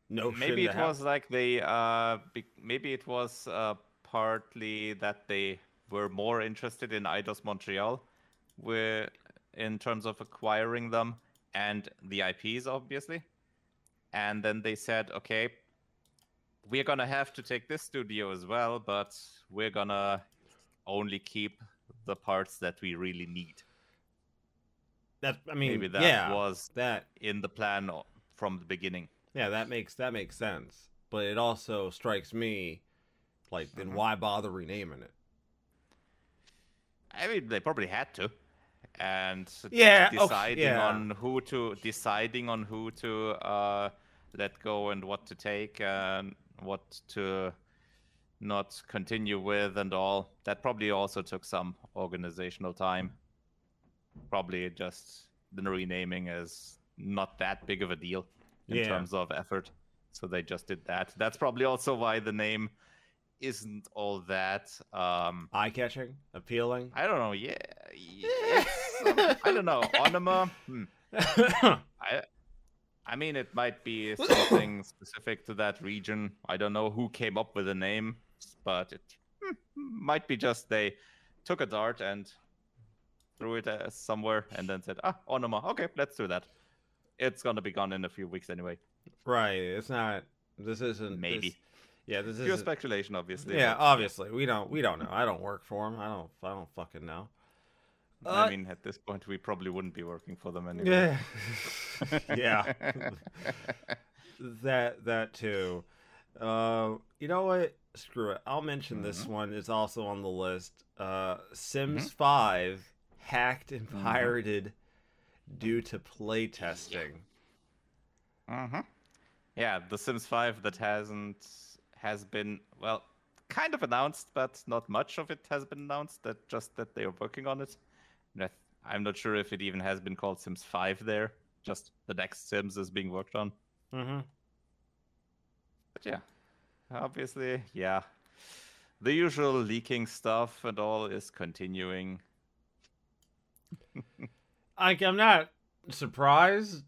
notion. maybe it was like they uh be- maybe it was uh partly that they were more interested in Eidos Montreal where in terms of acquiring them and the IPs obviously and then they said okay we're gonna have to take this studio as well but we're gonna only keep the parts that we really need that. I mean, maybe that yeah, was that. in the plan from the beginning Yeah, that makes that makes sense. But it also strikes me like, then Mhm. why bother renaming it? I mean, they probably had to, and Yeah, okay, deciding yeah. on who to deciding on who to uh, let go and what to take and what to not continue with and all. That probably also took some organizational time. Probably just the renaming is not that big of a deal in Yeah. terms of effort, so they just did that. That's probably also why the name isn't all that. Um, Eye catching, appealing. I don't know. Yeah, it's, um, I don't know. [LAUGHS] Onima. Hmm. [LAUGHS] I, I mean, it might be something specific to that region. I don't know who came up with the name, but it hmm, might be just they took a dart and threw it uh, somewhere and then said, "Ah, Onima. Okay, let's do that." It's gonna be gone in a few weeks anyway. right. It's not. This isn't Maybe. this- yeah, this is Pure speculation, obviously. Yeah, obviously we don't. We don't know. I don't work for them. I don't. I don't fucking know. I Uh, mean, at this point, we probably wouldn't be working for them anyway. Yeah. [LAUGHS] yeah. [LAUGHS] that that too. Uh, you know what? Screw it. I'll mention this Mm-hmm. one. It's also on the list. Uh, Sims Five hacked and Mhm. pirated due to play testing. Mm-hmm. Yeah, The Sims 5 that hasn't has been well kind of announced, but not much of it has been announced. That just that they are working on it. Th- I'm not sure if it even has been called Sims 5 there. Just the next Sims is being worked on. Mm-hmm. But yeah, obviously, yeah, the usual leaking stuff and all is continuing. [LAUGHS] Like I'm not surprised,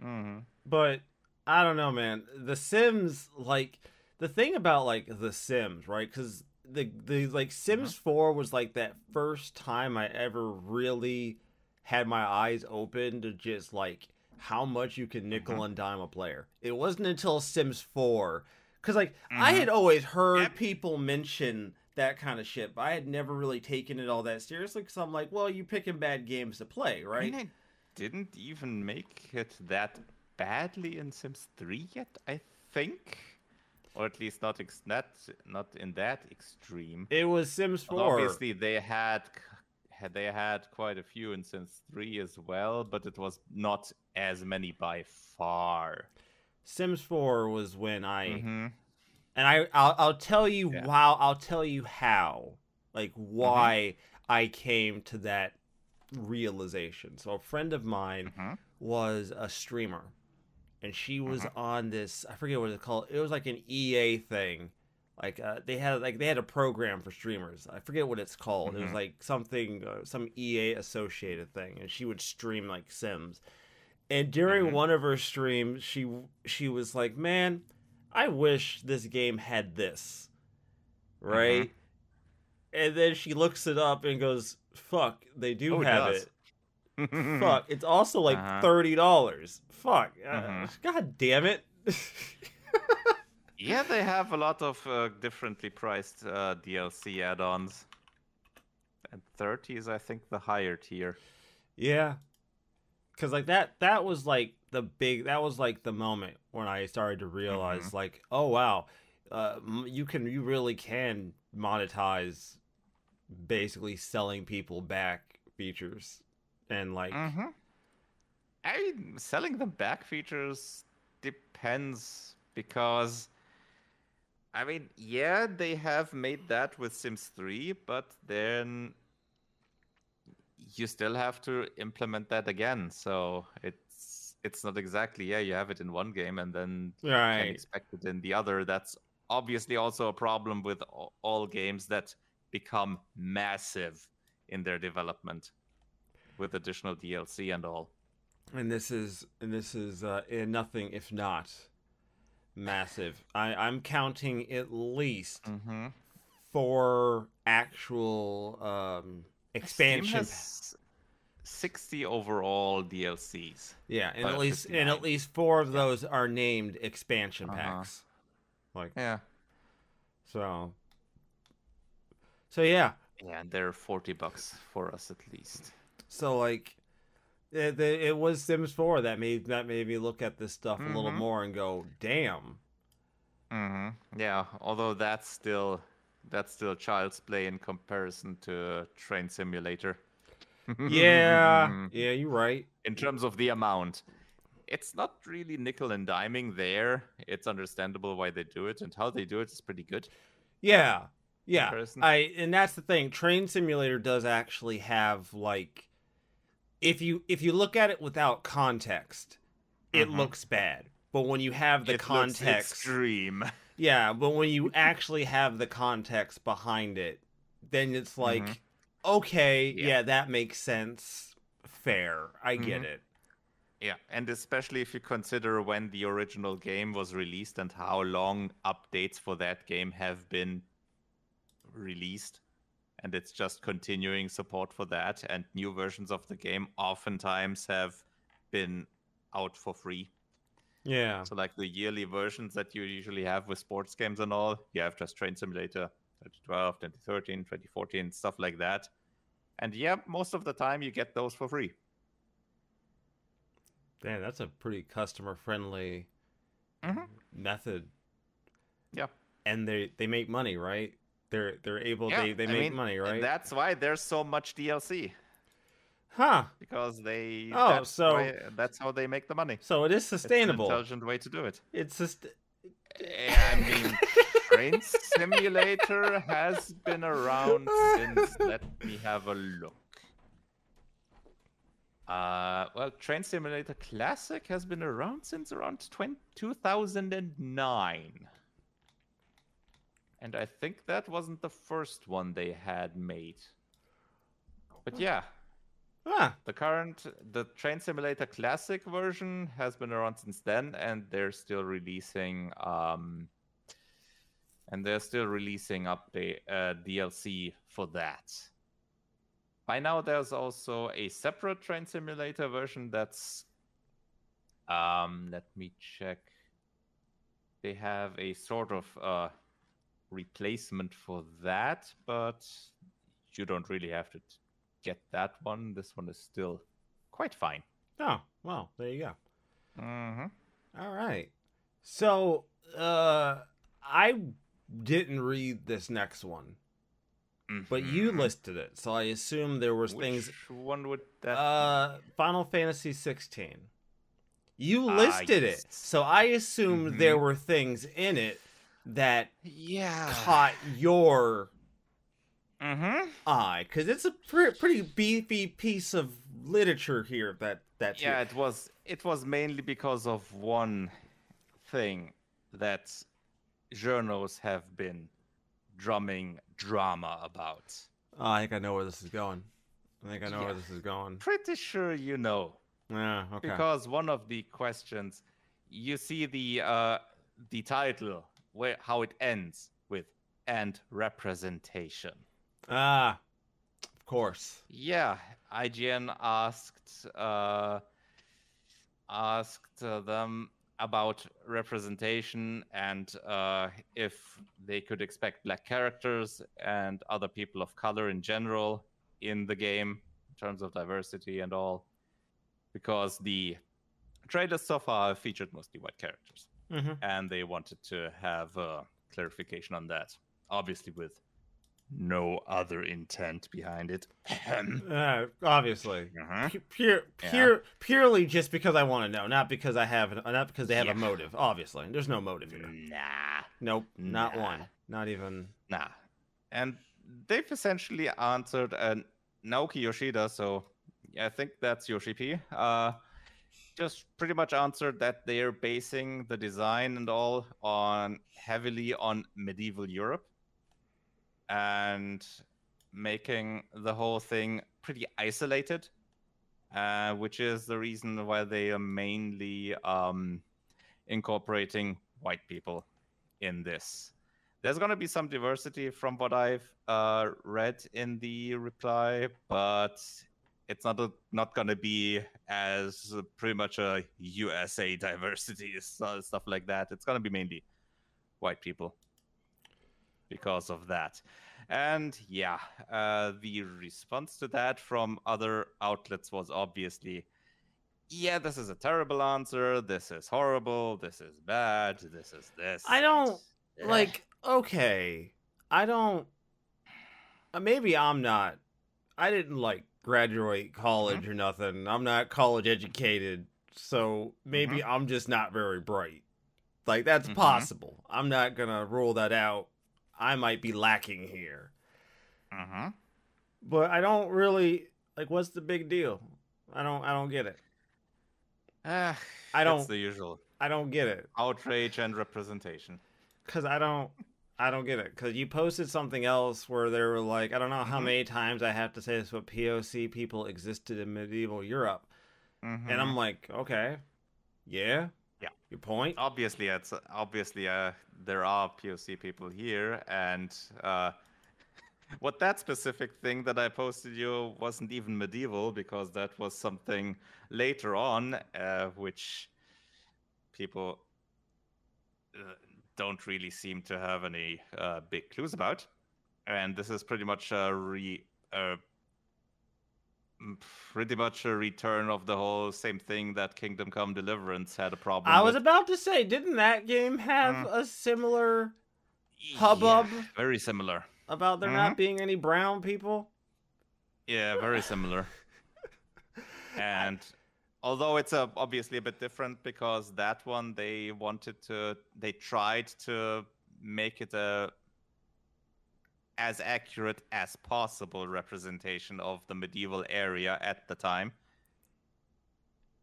hmm but I don't know, man. The Sims, like the thing about like the Sims, right? Because the the like Sims Four was like that first time I ever really had my eyes open to just like how much you can nickel and dime a player. It wasn't until Sims Four, because like I Mhm. had always heard Yep. people mention that kind of shit, but I had never really taken it all that seriously. Because I'm like, well, you're picking bad games to play, I right? mean, I didn't even make it that badly in Sims 3 yet, I think. Or at least not ex- not, not in that extreme. It was Sims But Four. Obviously, they had had they had quite a few in Sims 3 as well, but it was not as many by far. Sims 4 was when I hmm and I I'll, I'll tell you Yeah. how I'll tell you how like why I came to that realization. So a friend of mine Mhm. was a streamer and she was Mhm. on this. I forget what it's called. It was like an EA thing. Like uh, they had like they had a program for streamers. I forget what it's called. It was Mhm. like something uh, some EA associated thing, and she would stream like Sims. And during Mhm. one of her streams, she she was like, "Man, I wish this game had this." Right? And then she looks it up and goes, "Fuck, they do Oh, have does. it." [LAUGHS] Fuck, it's also like Uh-huh. thirty dollars. Fuck, uh, Mhm. god damn it. Yeah, they have a lot of uh, differently priced uh, DLC add-ons. And 30 is, I think, the higher tier. yeah, because like that that was like the big that was like the moment when I started to realize Mhm. like, oh wow, uh, you can you really can monetize basically selling people back features and like Mm-hmm. I mean, selling them back features depends because, I mean, yeah, they have made that with Sims 3, but then you still have to implement that again. So it's it's not exactly yeah, you have it in one game and then can right expect it in the other. That's obviously also a problem with all games that become massive in their development with additional DLC and all. and this is and this is uh nothing if not massive. I I'm counting at least Mm-hmm. four actual um expansion pa- has 60 overall DLCs. yeah and at least and at least four of those are named expansion Uh-huh. packs like Yeah. so so yeah Yeah, and they're 40 bucks for us at least. so like it, it was sims 4 that made that made me look at this stuff a little Mhm. more and go damn Mm-hmm. Yeah, although that's still that's still child's play in comparison to Train Simulator. yeah [LAUGHS] yeah you're right in terms of the amount. It's not really nickel and diming there. It's understandable why they do it, and how they do it is pretty good. Yeah. Yeah. Comparison. I and that's the thing. Train Simulator does actually have like if you if you look at it without context, it Mhm. looks bad. But when you have the It context, extreme. [LAUGHS] yeah, but when you [LAUGHS] actually have the context behind it, then it's like okay, yeah. Mm-hmm. Yeah. that makes sense. Fair. I get Mhm. it. Yeah, and especially if you consider when the original game was released and how long updates for that game have been released. And it's just continuing support for that. And new versions of the game oftentimes have been out for free. Yeah. So, like the yearly versions that you usually have with sports games and all, you have just Train Simulator 2012, 2013, 2014, stuff like that. And yeah, most of the time you get those for free. Damn, that's a pretty customer friendly Mhm. method. Yeah. And they they make money, right? They're they're able Yeah, they they I make mean, money, and right? That's why there's so much DLC Huh. because they. Oh, that's so- that's how they make the money. So it is It's an sustainable. intelligent way to do it. It's just Yeah, I mean, Train Simulator has been around since. [LAUGHS] Let me have a look. Uh, well, Train Simulator Classic has been around since around 20, 2009. And I think that wasn't the first one they had made. But yeah, ah, the current the Train Simulator Classic version has been around since then, and they're still releasing um, and they're still releasing update uh, DLC for that. By now, there's also a separate Train Simulator version that's um, let me check. They have a sort of uh, replacement for that, but you don't really have to t- get that one. This one is still quite fine. oh, well, there you go. Mm-hmm. All right. So, uh I didn't read this next one, but you listed it. So I assume there was Mm-hmm. Which things one would that? uh Final Fantasy 16. You Ah, listed it. yes. So I assumed there Mhm. were things in it that yeah. caught your Mm-hmm. because it's a pre- pretty beefy piece of literature here that That's yeah, it was it was mainly because of one thing that journals have been drumming drama about. Oh, I think I know where this is going. I think I know Yeah. where this is going. Pretty sure you know. Yeah. Okay. because one of the questions you see the uh the title where how it ends with and representation ah, of course. yeah ign asked uh asked uh, them about representation and uh if they could expect black characters and other people of color in general in the game in terms of diversity and all because the trailers so far featured mostly white characters, Mm-hmm. and they wanted to have uh, clarification on that. Obviously, with no other intent behind it. Uh, obviously. Uh-huh. Pu- Pure, Yeah. purely just because I want to know, not because I have, not because they have Yeah. a motive. Obviously, there's no motive here. Nah, Nope, not Nah. one, not even. nah. And they've essentially answered and Naoki Yoshida, so I think that's Yoshi P. Uh, just pretty much answered that they're basing the design and all on heavily on medieval Europe and making the whole thing pretty isolated, uh, which is the reason why they are mainly um, incorporating white people in this. There's going to be some diversity from what I've uh, read in the reply, but it's not a, not going to be as pretty much a USA diversity [LAUGHS] stuff like that. It's going to be mainly white people because of that. And yeah, uh, the response to that from other outlets was obviously, yeah, this is a terrible answer. This is horrible. This is bad. This is this. I don't like. Okay, I don't. Uh, maybe I'm not. I didn't like graduate college or nothing. I'm not college educated, so maybe I'm just not very bright. Like that's Mhm. possible. I'm not gonna rule that out. I might be lacking here. Mhm. but I don't really like. What's the big deal? I don't. I don't get it. Ah, I don't- the usual I don't get it outrage and representation. because I don't. I don't get it because you posted something else where they were like, I don't know how Mhm. many times I have to say this, but POC people existed in medieval Europe, and I'm like, okay, yeah, Yeah. your point. obviously it's obviously uh, there are POC people here, and uh, [LAUGHS] what that specific thing that I posted you wasn't even medieval because that was something later on, uh, which people uh, don't really seem to have any uh, big clues about, and this is pretty much a re. Pretty much a return of the whole same thing that Kingdom Come Deliverance had a problem I was with. about to say, didn't that game have Mm. a similar hubbub Yeah, very similar. about there not being any brown people? Yeah, very similar. [LAUGHS] and although it's a, obviously a bit different because that one they wanted to, they tried to make it a as accurate as possible representation of the medieval area at the time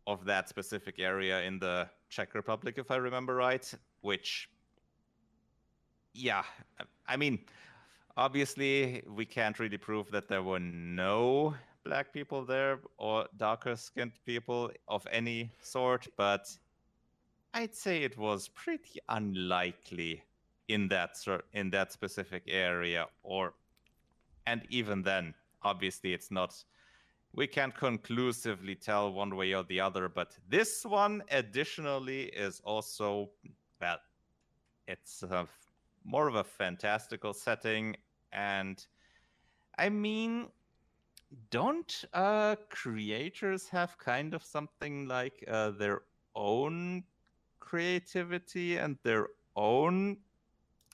of that specific area in the Czech Republic, if I remember right. Which, yeah, I mean, obviously we can't really prove that there were no black people there or darker skinned people of any sort, but I'd say it was pretty unlikely in that cer- in that specific area or and even then obviously it's not we can't conclusively tell one way or the other but this one additionally is also well it's a, more of a fantastical setting. And i mean don't uh creators have kind of something like uh, their own creativity and their own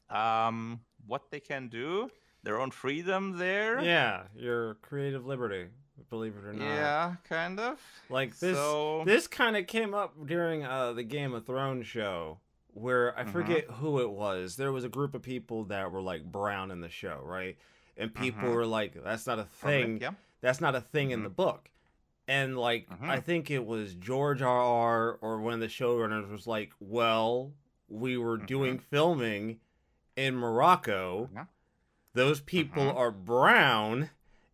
um what they can do their own freedom there Yeah, your creative liberty, believe it or not. yeah kind of Like this So- this kind of came up during uh the Game of Thrones show where I Mhm. forget who it was. There was a group of people that were like brown in the show, right? And people Mhm. were like that's not a thing. yeah That's not a thing in Mhm. the book. and like Mhm. I think it was George R. R. or one of the showrunners was like, "Well, we were doing filming in Morocco. Yeah. Those people Mhm. are brown,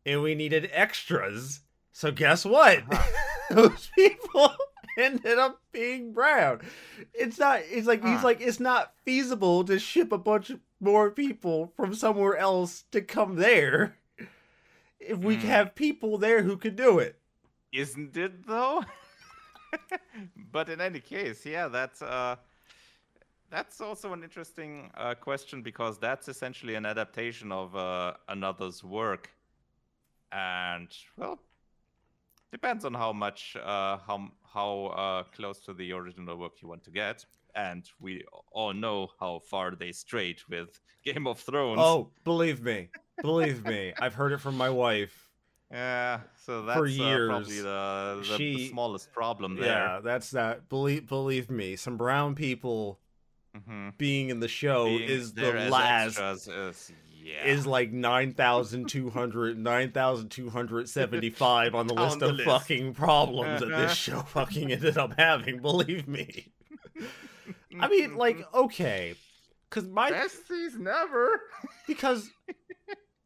and we needed extras. So guess what? Uh-huh. [LAUGHS] Those people [LAUGHS] ended up being brown. It's not. It's like he's Huh. like it's not feasible to ship a bunch more people from somewhere else to come there. If we Mm. have people there who could do it. Isn't it though? [LAUGHS] but in any case, yeah, that's uh, that's also an interesting uh, question because that's essentially an adaptation of uh, another's work, and well, depends on how much uh, how how uh, close to the original work you want to get. And we all know how far they strayed with [LAUGHS] Game of Thrones. Oh, believe me, believe me, I've heard it from my wife. yeah. So that's for uh, probably years, the, the, the smallest problem there. Yeah, that's that. Believe believe me, some brown people hmm being in the show being is the last is yeah is like 9,200, 9,275 on the On list the of list. fucking problems that this Uh-huh. show fucking ended up having. Believe me. I mean, like, okay, because my best season ever. because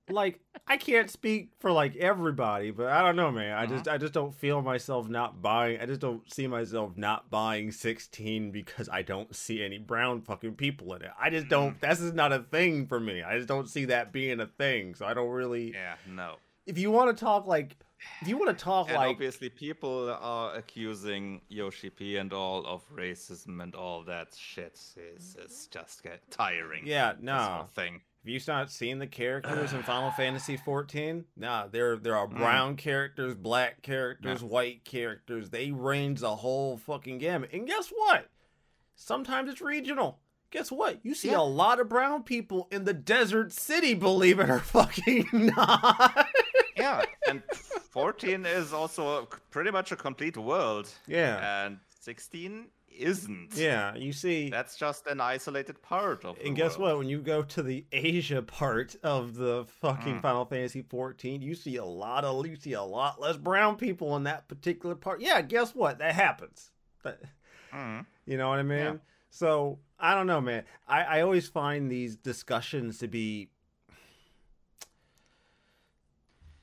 like I can't speak for like everybody, but I don't know, man. I just uh-huh. I just don't feel myself not buying. I just don't see myself not buying 16 because I don't see any brown fucking people in it. I just don't. Mm. That's just not a thing for me. I just don't see that being a thing. So I don't really. Yeah, no. If you want to talk like, if you want to talk And like, obviously, people are accusing Yoshi P and all of racism and all that shit. Is is just get tiring. yeah, no. thing. Have you not seen the characters in Final [SIGHS] Fantasy 14? Nah, there there are mm. brown characters, black characters, white characters. They range the whole fucking gamut. And guess what? Sometimes it's regional. Guess what? You see Yeah. a lot of brown people in the desert city, believe it or fucking [LAUGHS] not. Yeah, and 14 is also pretty much a complete world, yeah. and 16 isn't. Yeah, you see That's just an isolated part of. And guess world. what? When you go to the Asia part of the fucking Mm. Final Fantasy 14, you see a lot of you see a lot less brown people in that particular part. Yeah, guess what? That happens. That, Mhm. you know what I mean? Yeah. So I don't know, man. I, I always find these discussions to be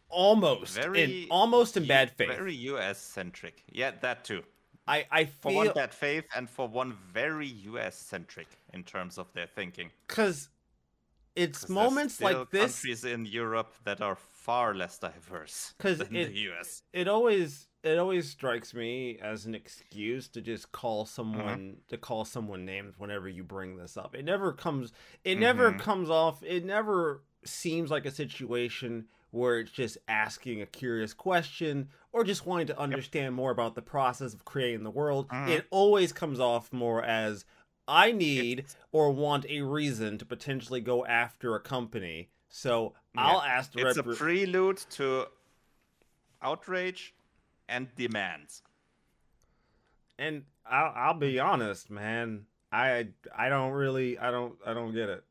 almost in Very almost in bad faith. Very US centric. Yeah, that too. I I For feel one, bad faith, and for one, very US centric in terms of their thinking. because it's 'Cause moments like this countries in Europe that are far less diverse [LAUGHS] 'Cause than it- the US. it always it always strikes me as an excuse to just call someone to call someone names whenever you bring this up. It never comes it never Mhm. comes off it never seems like a situation where it's just asking a curious question or just wanting to understand more about the process of creating the world. Mhm. It always comes off more as I need or want a reason to potentially go after a company. So I'll ask the It's a repre- prelude to outrage and demands. and I'll, I'll be honest, man. I I don't really I don't I don't get it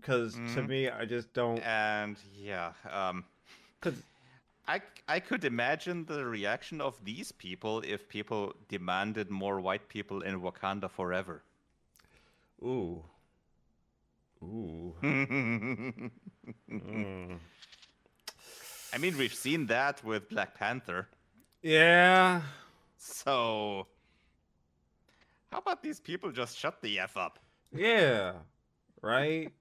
because to Mhm. me I just don't And yeah, um, because I, I could imagine the reaction of these people if people demanded more white people in Wakanda forever. ooh ooh. mm. [LAUGHS] I mean, we've seen that with Black Panther. Yeah, So, how about these people just shut the F up? yeah, right.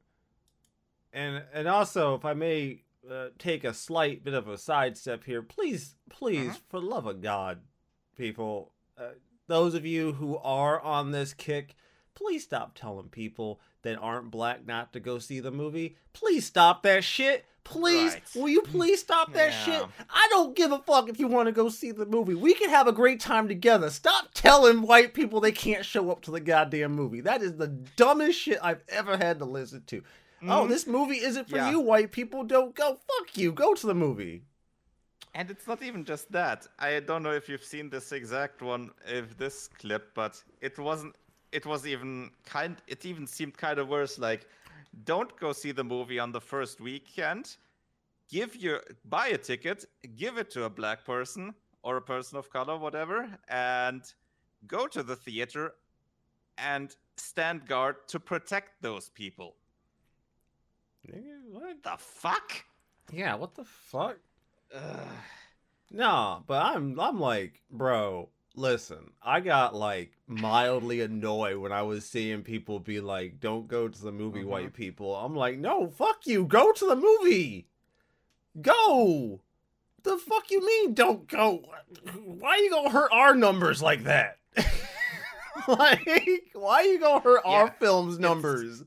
And and also, if I may uh, take a slight bit of a sidestep here, please, please, Mhm. for the love of God, people, uh, those of you who are on this kick, please stop telling people that aren't black not to go see the movie. Please stop that shit. Please, Right. will you please stop that Yeah. shit? I don't give a fuck if you want to go see the movie. We can have a great time together. Stop telling white people they can't show up to the goddamn movie. That is the dumbest shit I've ever had to listen to. Oh, Mhm. this movie isn't for Yeah. you, white people. Don't go. Fuck you. Go to the movie. And it's not even just that. I don't know if you've seen this exact one, if this clip, but it wasn't. It was even kind. It even seemed kind of worse. Like, don't go see the movie on the first weekend. Give your buy a ticket, give it to a black person, or a person of color, whatever, and go to the theater and stand guard to protect those people. What? The fuck? Yeah, what the fuck? Ugh. No, but I'm I'm like, bro, listen, I got like mildly annoyed when I was seeing people be like, "Don't go to the movie, Mhm. white people." I'm like, "No, fuck you. Go to the movie. Go." The fuck you mean don't go? Why are you gonna hurt our numbers like that? [LAUGHS] like, why are you gonna hurt our film's numbers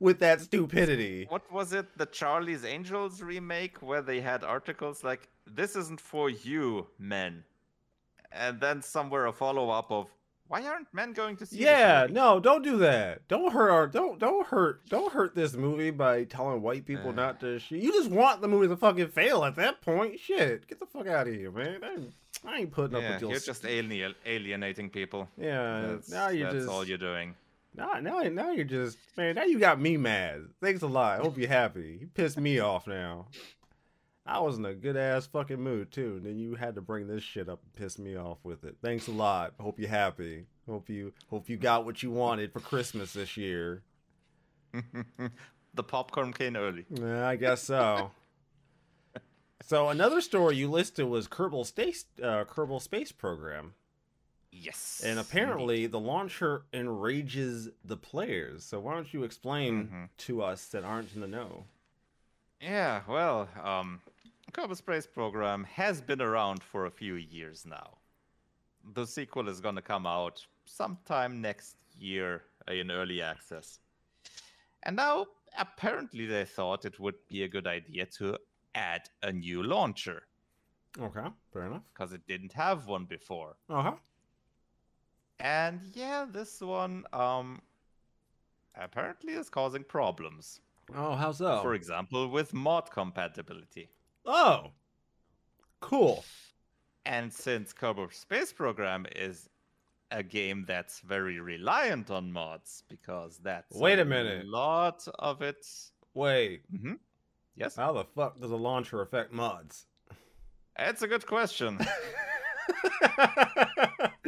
with that stupidity? What was it? The Charlie's Angels remake where they had articles like, "This isn't for you, men," and then somewhere a follow up of, "Why aren't men going to see?" Yeah, movie?" no, don't do that. Don't hurt our don't don't hurt don't hurt this movie by telling white people Uh. not to. You just want the movie to fucking fail at that point. Shit, get the fuck out of here, man. I ain't, I ain't putting up Yeah, with your you're just alien- alienating people. yeah. That's, now you're that's just all you're doing. Now now now you're just man. Now you got me mad. Thanks a lot. Hope you're happy. You pissed me off now. I was in a good ass fucking mood too. And then you had to bring this shit up and piss me off with it. Thanks a lot. Hope you're happy. Hope you hope you got what you wanted for Christmas this year. [LAUGHS] the popcorn came early. Yeah, I guess so. [LAUGHS] so another story you listed was Kerbal Space uh, Kerbal Space Program, Yes. and apparently the launcher enrages the players. So why don't you explain Mhm. to us that aren't in the know? Yeah, well, um, Kerbal Space Program has been around for a few years now. The sequel is gonna come out sometime next year in early access. And now, apparently, they thought it would be a good idea to add a new launcher Okay, fair enough. because it didn't have one before. Uh huh. And yeah, this one um apparently is causing problems. Oh, how so? For example, with mod compatibility. oh, cool. And since Kerbal Space Program is a game that's very reliant on mods, because that's Wait a minute. lot of it. Wait, mm-hmm. Yes, how the fuck does a launcher affect mods? That's a good question. [LAUGHS] [LAUGHS]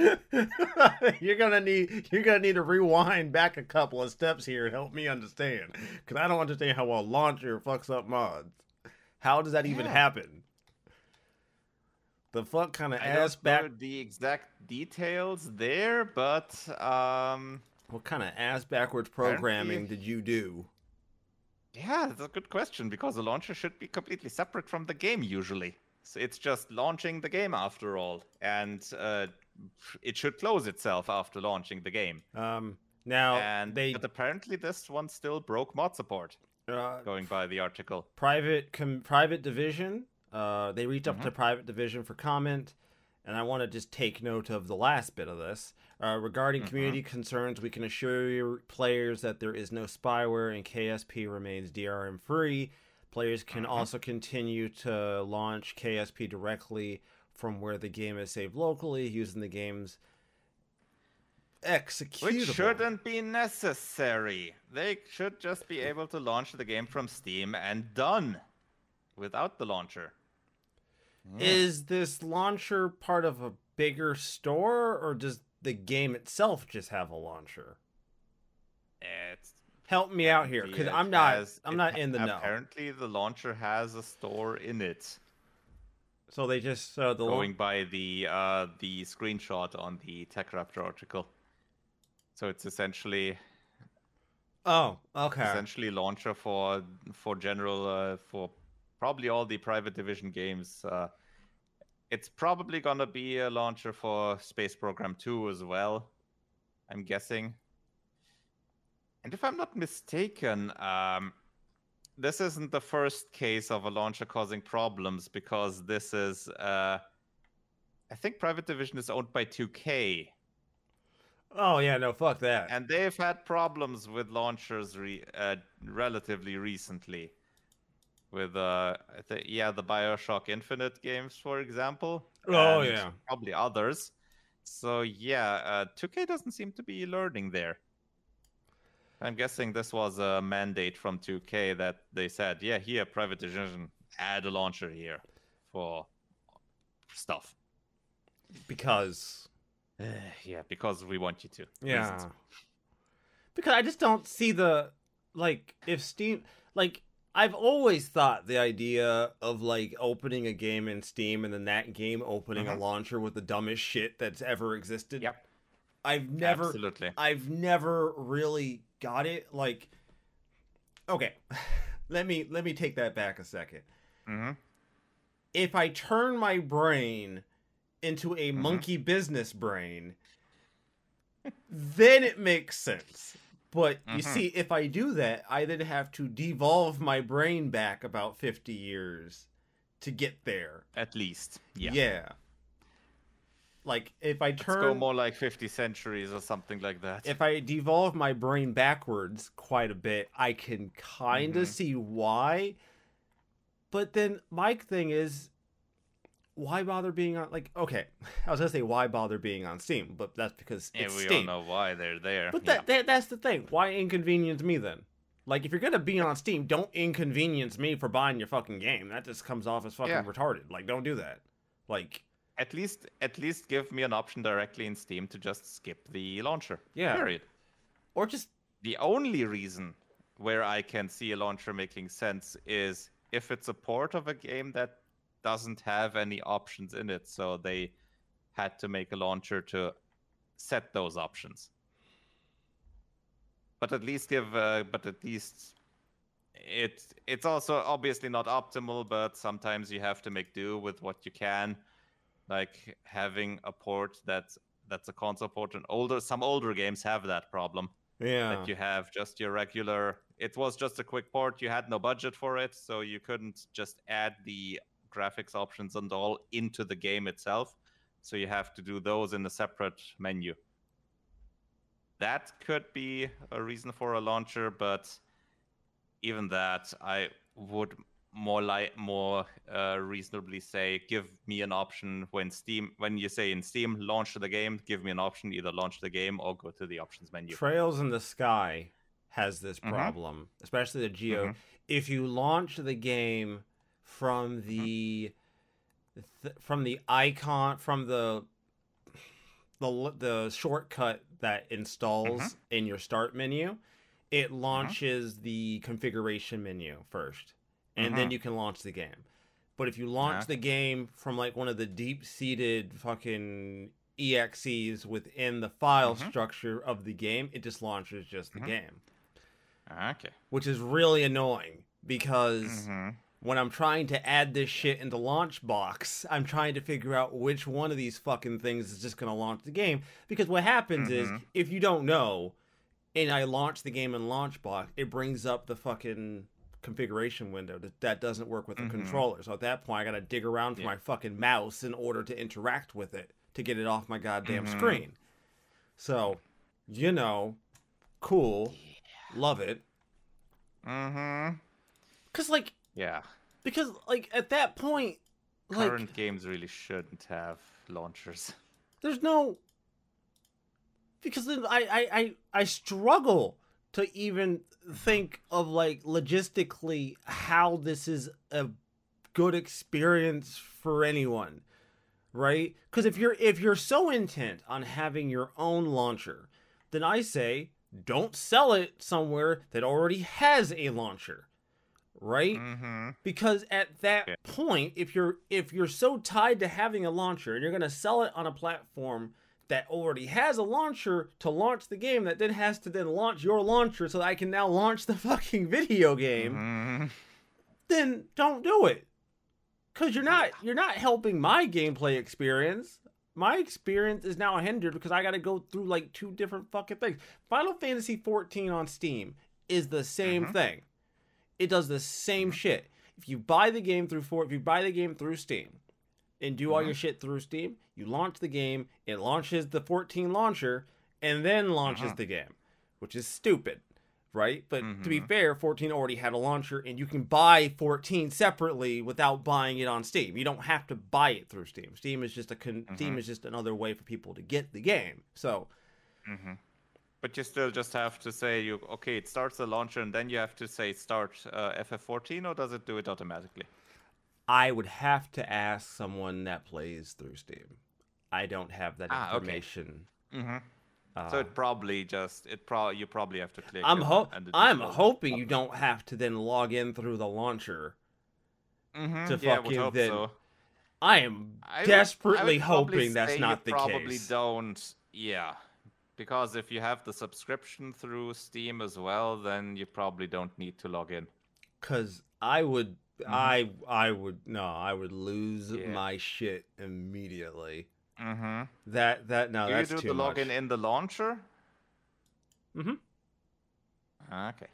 you're gonna need you're gonna need to rewind back a couple of steps here and help me understand because I don't understand how a launcher fucks up mods. How does that even Yeah. happen? The fuck kind of I ass don't back? the exact details there, but um, What kind of ass backwards programming did you do? yeah, that's a good question because the launcher should be completely separate from the game usually. So it's just launching the game after all, and uh, it should close itself after launching the game. Um, now and they but apparently this one still broke mod support, uh, going by the article. private com- private division. Uh, they reached up Mhm. to private division for comment, and I want to just take note of the last bit of this. Uh, regarding Mhm. community concerns, we can assure your players that there is no spyware and KSP remains DRM free. Players can Mhm. also continue to launch KSP directly from where the game is saved locally using the game's executable. Which shouldn't be necessary. They should just be able to launch the game from Steam and done without the launcher. Is this launcher part of a bigger store, or does the game itself just have a launcher? It's Help me out here, because I'm not. has- I'm not in the know. Apparently, the launcher has a store in it. So they just so the Going by the uh, the screenshot on the TechRaptor article. So it's essentially oh okay essentially launcher for for general uh, for probably all the private division games. Uh, it's probably gonna be a launcher for Space Program 2 as well. I'm guessing. And if I'm not mistaken, um, this isn't the first case of a launcher causing problems because this is, uh, I think Private Division is owned by 2K, oh yeah no fuck that and they've had problems with launchers re- uh, relatively recently. With uh, yeah, the Bioshock Infinite games, for example. Oh, and yeah. probably others. So yeah, uh, 2K doesn't seem to be learning there. I'm guessing this was a mandate from 2K that they said, yeah, here, Private Division, add a launcher here for stuff. because [SIGHS] yeah, because we want you to. yeah, Reasons. because I just don't see the like if Steam like I've always thought the idea of like opening a game in Steam and then that game opening Mhm. a launcher with the dumbest shit that's ever existed. Yep. I've never Absolutely. I've never really got it like okay [LAUGHS] let me let me take that back a second hmm if i turn my brain into a Mhm. monkey business brain then it makes sense but you Mhm. see if i do that i then have to devolve my brain back about 50 years to get there At least. Yeah. yeah, like if i Let's go more like 50 centuries or something like that. if I devolve my brain backwards quite a bit, I can kind of Mhm. see why. But then my thing is, why bother being on? Like, okay, [LAUGHS] I was gonna say why bother being on Steam, but that's because yeah, it's we Steam. all know why they're there. But yeah. that, that that's the thing. Why inconvenience me then? Like, if you're gonna be on Steam, don't inconvenience me for buying your fucking game. That just comes off as fucking Yeah. retarded. Like, don't do that. Like, at least at least give me an option directly in Steam to just skip the launcher. Yeah. Period. or just The only reason where I can see a launcher making sense is if it's a port of a game that doesn't have any options in it, so they had to make a launcher to set those options. But at least give, uh, but at least it's it's also obviously not optimal, but sometimes you have to make do with what you can, like having a port that's that's a console port. And older, some older games have that problem. Yeah, that you have just your regular it was just a quick port you had no budget for it so you couldn't just add the graphics options and all into the game itself. So you have to do those in a separate menu. That could be a reason for a launcher but even that i would more like more uh, reasonably say give me an option when steam when you say in steam launch the game give me an option either launch the game or go to the options menu Trails in the Sky has this Mhm. problem, especially the Geo. Mhm. If you launch the game from the th- from the icon from the the the shortcut that installs in your start menu, it launches the configuration menu first, and then Mhm. you can launch the game. But if you launch Okay. the game from like one of the deep seated fucking exes within the file Mhm. structure of the game, it just launches just the Mhm. game, okay which is really annoying because Mhm. when I'm trying to add this shit into Launchbox, I'm trying to figure out which one of these fucking things is just going to launch the game. Because what happens is, Mhm. if you don't know, and I launch the game in Launchbox, it brings up the fucking configuration window that, that doesn't work with the Mhm. controller. So at that point, I got to dig around for Yeah. my fucking mouse in order to interact with it to get it off my goddamn Mhm. screen. So, you know, cool, love it. Mm-hmm. Cause like, Yeah. because like at that point, like. Current games really shouldn't have launchers. there's no because then I, I I I struggle to even think of like logistically how this is a good experience for anyone right because if you're if you're so intent on having your own launcher then i say don't sell it somewhere that already has a launcher right Mm-hmm. because at that Yeah. point if you're if you're so tied to having a launcher and you're going to sell it on a platform that already has a launcher to launch the game that then has to then launch your launcher so that I can now launch the [LAUGHS] fucking video game Mm-hmm. then don't do it cuz you're not you're not helping my gameplay experience my experience is now hindered because I got to go through like two different fucking things Final Fantasy 14 on Steam is the same Mhm. thing it does the same shit. If you buy the game through for if you buy the game through Steam and do all Mhm. your shit through Steam, you launch the game, it launches the 14 launcher, and then launches Mhm. the game, which is stupid, right? But to be Mhm. fair, 14 already had a launcher, and you can buy 14 separately without buying it on Steam. You don't have to buy it through Steam. Steam is just a con- Steam Mhm. is just another way for people to get the game. So Mm-hmm. But you still just have to say you okay. It starts the launcher, and then you have to say start uh, FF14, or does it do it automatically? I would have to ask someone that plays through Steam. I don't have that Ah, okay. information. hmm Uh, so it probably just it pro you probably have to click. I'm and- ho- and it I'm hoping you don't have to then log in through the launcher. Mhm, to yeah, fucking then so. I am I would- I desperately would hoping that's not the probably case. Probably don't. Yeah, because if you have the subscription through Steam as well, then you probably don't need to log in. Cause I would, I, I would no, I would lose Mm-hmm. Yeah. my shit immediately. Mm-hmm. That that no, do that's you do too the much. login in the launcher? Mm-hmm. Okay.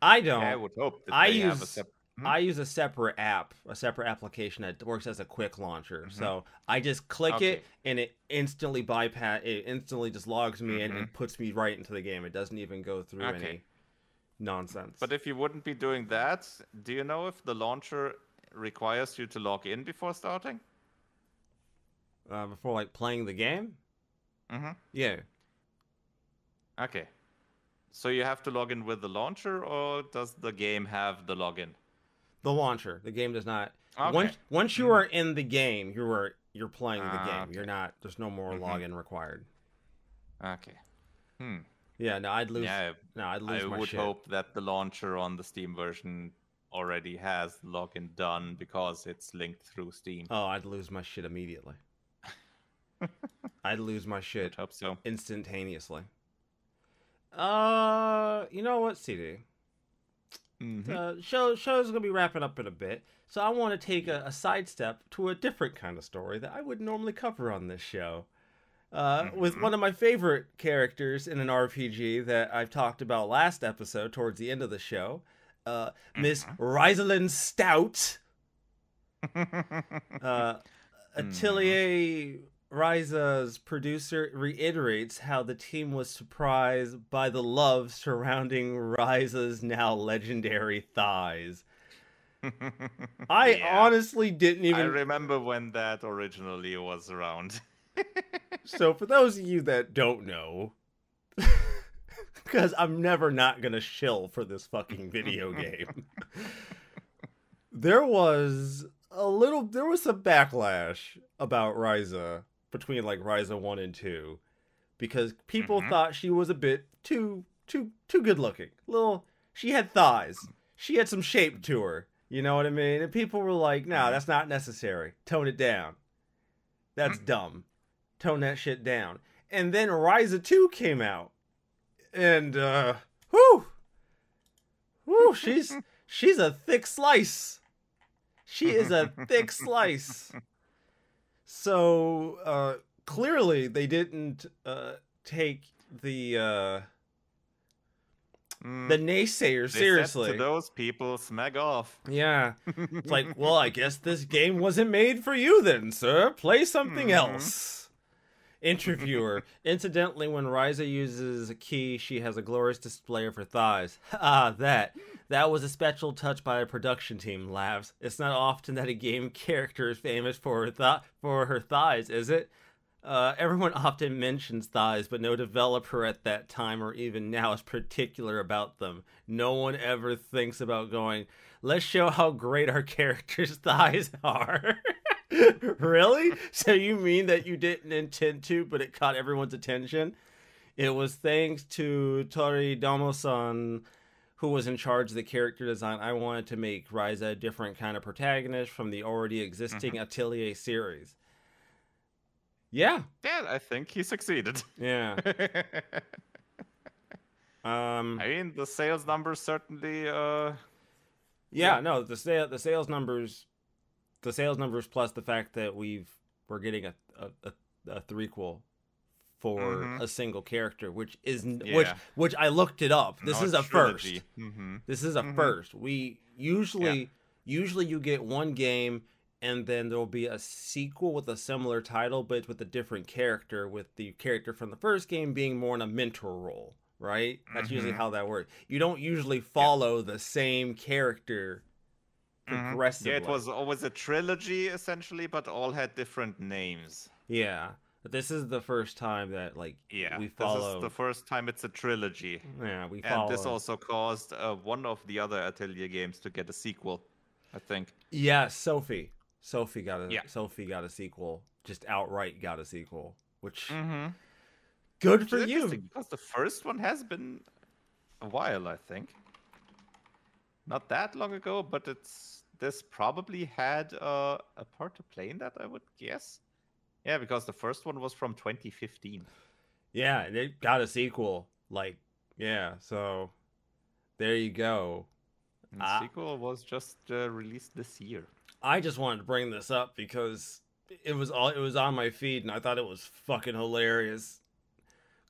I don't. I would hope that I they have a use- Hmm? I use a separate app, a separate application that works as a quick launcher. So I just click Mm-hmm. Okay. it and it instantly bypass. It instantly just logs me in and Mhm. puts me right into the game. It doesn't even go through Okay. any nonsense. But if you wouldn't be doing that, do you know if the launcher requires you to log in before starting? Uh, before like playing the game, Mm-hmm. yeah, Okay. So you have to log in with the launcher, or does the game have the login? the launcher. The game does not. Okay. Once once you Mhm. are in the game, you are you're playing the Ah, game. okay. You're not. There's no more Mhm. login required. Okay. Hmm. Yeah, no, I'd lose. Yeah, No, I'd lose I my would shit. hope that the launcher on the Steam version already has login done because it's linked through Steam. Oh, I'd lose my shit immediately. [LAUGHS] I'd lose my I shit hope so. instantaneously. Uh, you know what, CD? Mhm. Uh, show show's gonna be wrapping up in a bit, so I want to take a, a sidestep to a different kind of story that I would normally cover on this show. Uh, with Mhm. one of my favorite characters in an RPG that I've talked about last episode, towards the end of the show, uh, Miss Mhm. Reisalin Stout. [LAUGHS] Uh, Hmm. Atelier Ryza's producer reiterates how the team was surprised by the love surrounding Riza's now legendary thighs. [LAUGHS] I Yeah. honestly didn't I even. remember when that originally was around. [LAUGHS] so, for those of you that don't know, [LAUGHS] because I'm never not gonna shill for this fucking video game, there was a little, there was some backlash about Ryza between like Ryza one and two, because people Mhm. thought she was a bit too, too, too good looking. Little, she had thighs, she had some shape to her. You know what I mean? And people were like, "No, Mhm. that's not necessary. Tone it down. That's dumb. Tone that shit down." And then Ryza 2 came out. And uh whoo, Whew, she's [LAUGHS] she's a thick slice. She is a thick [LAUGHS] slice. So, uh clearly they didn't uh take the uh Mm, the naysayers they seriously. to those people, smeg off. Yeah. It's like, [LAUGHS] well, I guess this game wasn't made for you then, sir. Play something Mhm. else. Interviewer. [LAUGHS] Incidentally, when Ryza uses a key, she has a glorious display of her thighs. [LAUGHS] Ah, that. That was a special touch by a production team, laughs. It's not often that a game character is famous for her, th- for her thighs, is it? Uh, everyone [LAUGHS] often mentions thighs, but no developer at that time or even now is particular about them. No one ever thinks about going, let's show how great our character's thighs are. [LAUGHS] really? So you mean that you didn't intend to, but it caught everyone's attention? It was thanks to Toridamono-san, who was in charge of the character design. I wanted to make Ryza a different kind of protagonist from the already existing Atelier series. Yeah, Yeah, I think he succeeded. yeah. [LAUGHS] Um, I mean, the sales numbers certainly. Uh, yeah, no, the sale, the sales numbers, the sales numbers plus the fact that we've we're getting a a, a, a threequel for Mhm. a single character, which is n which Yeah. which I looked it up. This not is a first. trilogy. Mhm. This is a Mhm. first. We usually usually you get one game and then there'll be a sequel with a similar title but it's with a different character with the character from the first game being more in a mentor role, right? That's usually Mhm. how that works. You don't usually follow the same character Mhm. Yeah, it was always a trilogy essentially, but all had different names. Yeah. But this is the first time that like Yeah, we this is the first time it's a trilogy, Yeah, we follow and this also caused uh, one of the other Atelier games to get a sequel. I think. Yeah, Sophie. Sophie got a Yeah. Sophie got a sequel, just outright got a sequel, which Mm-hmm. good for you. because the first one has been a while, I think. Not that long ago, but it's this probably had uh, a part to play in that, I would guess. Yeah, because the first one was from 2015. Yeah, they got a sequel. Like, yeah, so there you go. And the sequel was just uh, released this year. I just wanted to bring this up because it was all it was on my feed and I thought it was fucking hilarious.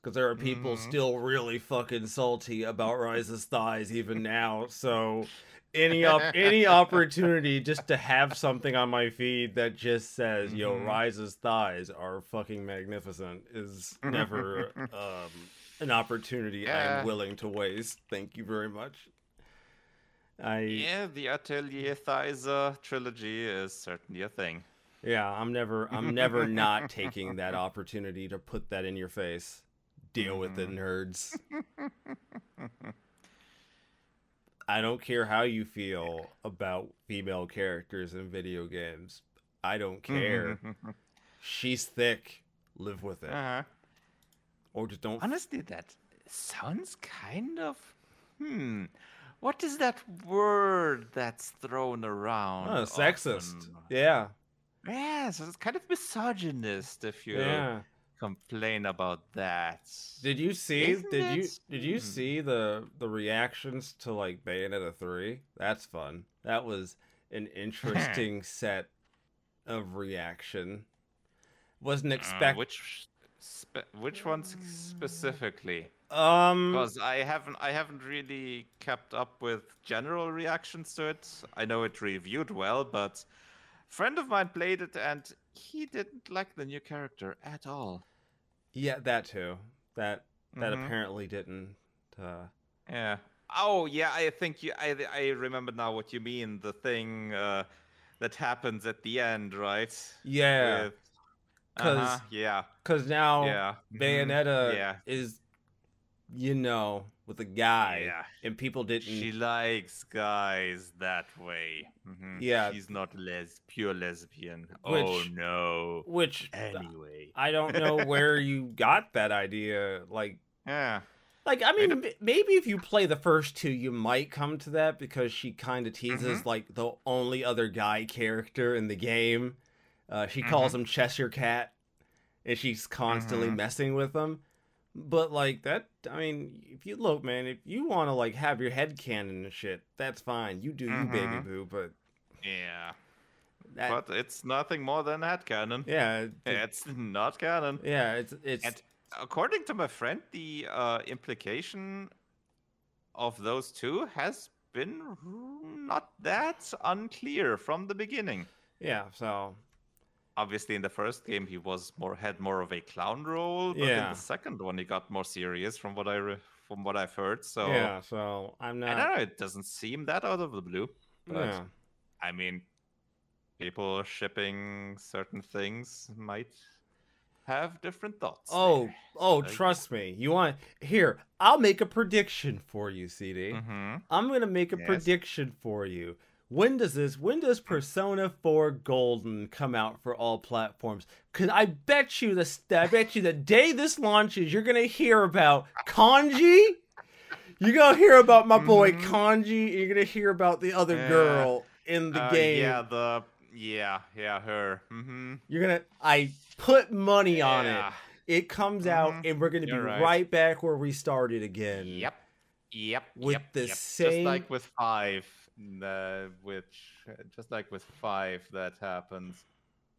Because there are people Mhm. still really fucking salty about Ryza's thighs even now. So any op- [LAUGHS] any opportunity just to have something on my feed that just says "Yo, Mhm. Ryza's thighs are fucking magnificent" is never um, an opportunity. I'm willing to waste. Thank you very much. I Yeah, the Atelier Ryza trilogy is certainly a thing. Yeah, I'm never I'm never not taking that [LAUGHS] opportunity to put that in your face. Deal with it, Mhm. nerds. [LAUGHS] I don't care how you feel about female characters in video games. I don't care. [LAUGHS] She's thick. Live with it. uh-huh. Or just don't Honestly, that sounds kind of. Hmm. What is that word that's thrown around? Oh, sexist. often? Yeah. Yeah, so it's kind of misogynist if you Yeah. Complain about that. Did you see Isn't did you did you Hmm. see the the reactions to like Bayonetta 3? That's fun. That was an [LAUGHS] interesting set of reaction. Wasn't Uh, which spe- which ones specifically? um Because I haven't I haven't really kept up with general reactions to it. I know it reviewed well, but a friend of mine played it and he didn't like the new character at all. Yeah, that too. That that Mhm. apparently didn't uh Yeah. Oh yeah, I think you. I I remember now what you mean. The thing uh, that happens at the end, right? yeah, With- 'cause uh-huh, yeah, cuz now yeah. mhm, Bayonetta Yeah. is you know with a guy Yeah. and people didn't She likes guys that way. Mhm. Yeah. She's not les pure lesbian. oh no. which Anyway. I don't know [LAUGHS] where you got that idea like Yeah. Like, I mean, Maybe- maybe if you play the first two, you might come to that because she kind of teases Mm-hmm. like the only other guy character in the game. Uh, she calls Mm-hmm. him Cheshire Cat, and she's constantly Mhm. messing with him. But like that, I mean, if you look, man, if you want to like have your head canon and shit, that's fine. You do you, baby Mhm. boo. But Yeah. that, But it's nothing more than that canon. yeah, it- [LAUGHS] It's not canon. yeah, it's it's And according to my friend, the uh, implication of those two has been not that unclear from the beginning. yeah. So Obviously, in the first game, he was more had more of a clown role, but in the second one, he got more serious from what I re- from what I've heard. So yeah, so I'm I not. don't know. It doesn't seem that out of the blue. But yeah. I mean, people shipping certain things might have different thoughts. Oh, oh, Like- trust me. You want here? I'll make a prediction for you, CD. hmm I'm gonna make a Yes. prediction for you. When does this? When does Persona 4 Golden come out for all platforms? Cause I bet you the I bet you the day this launches, you're gonna hear about Kanji. You're gonna hear about my boy Mhm. Kanji. You're gonna hear about the other Yeah. girl in the Uh, game. Yeah, the yeah, yeah, her. Mm-hmm. You're gonna. I put money on it. It comes out, Mhm. and we're gonna be You're right. right. back where we started again. Yep. Yep. With yep, the yep. just same- like with five, uh, which just like with five that happens.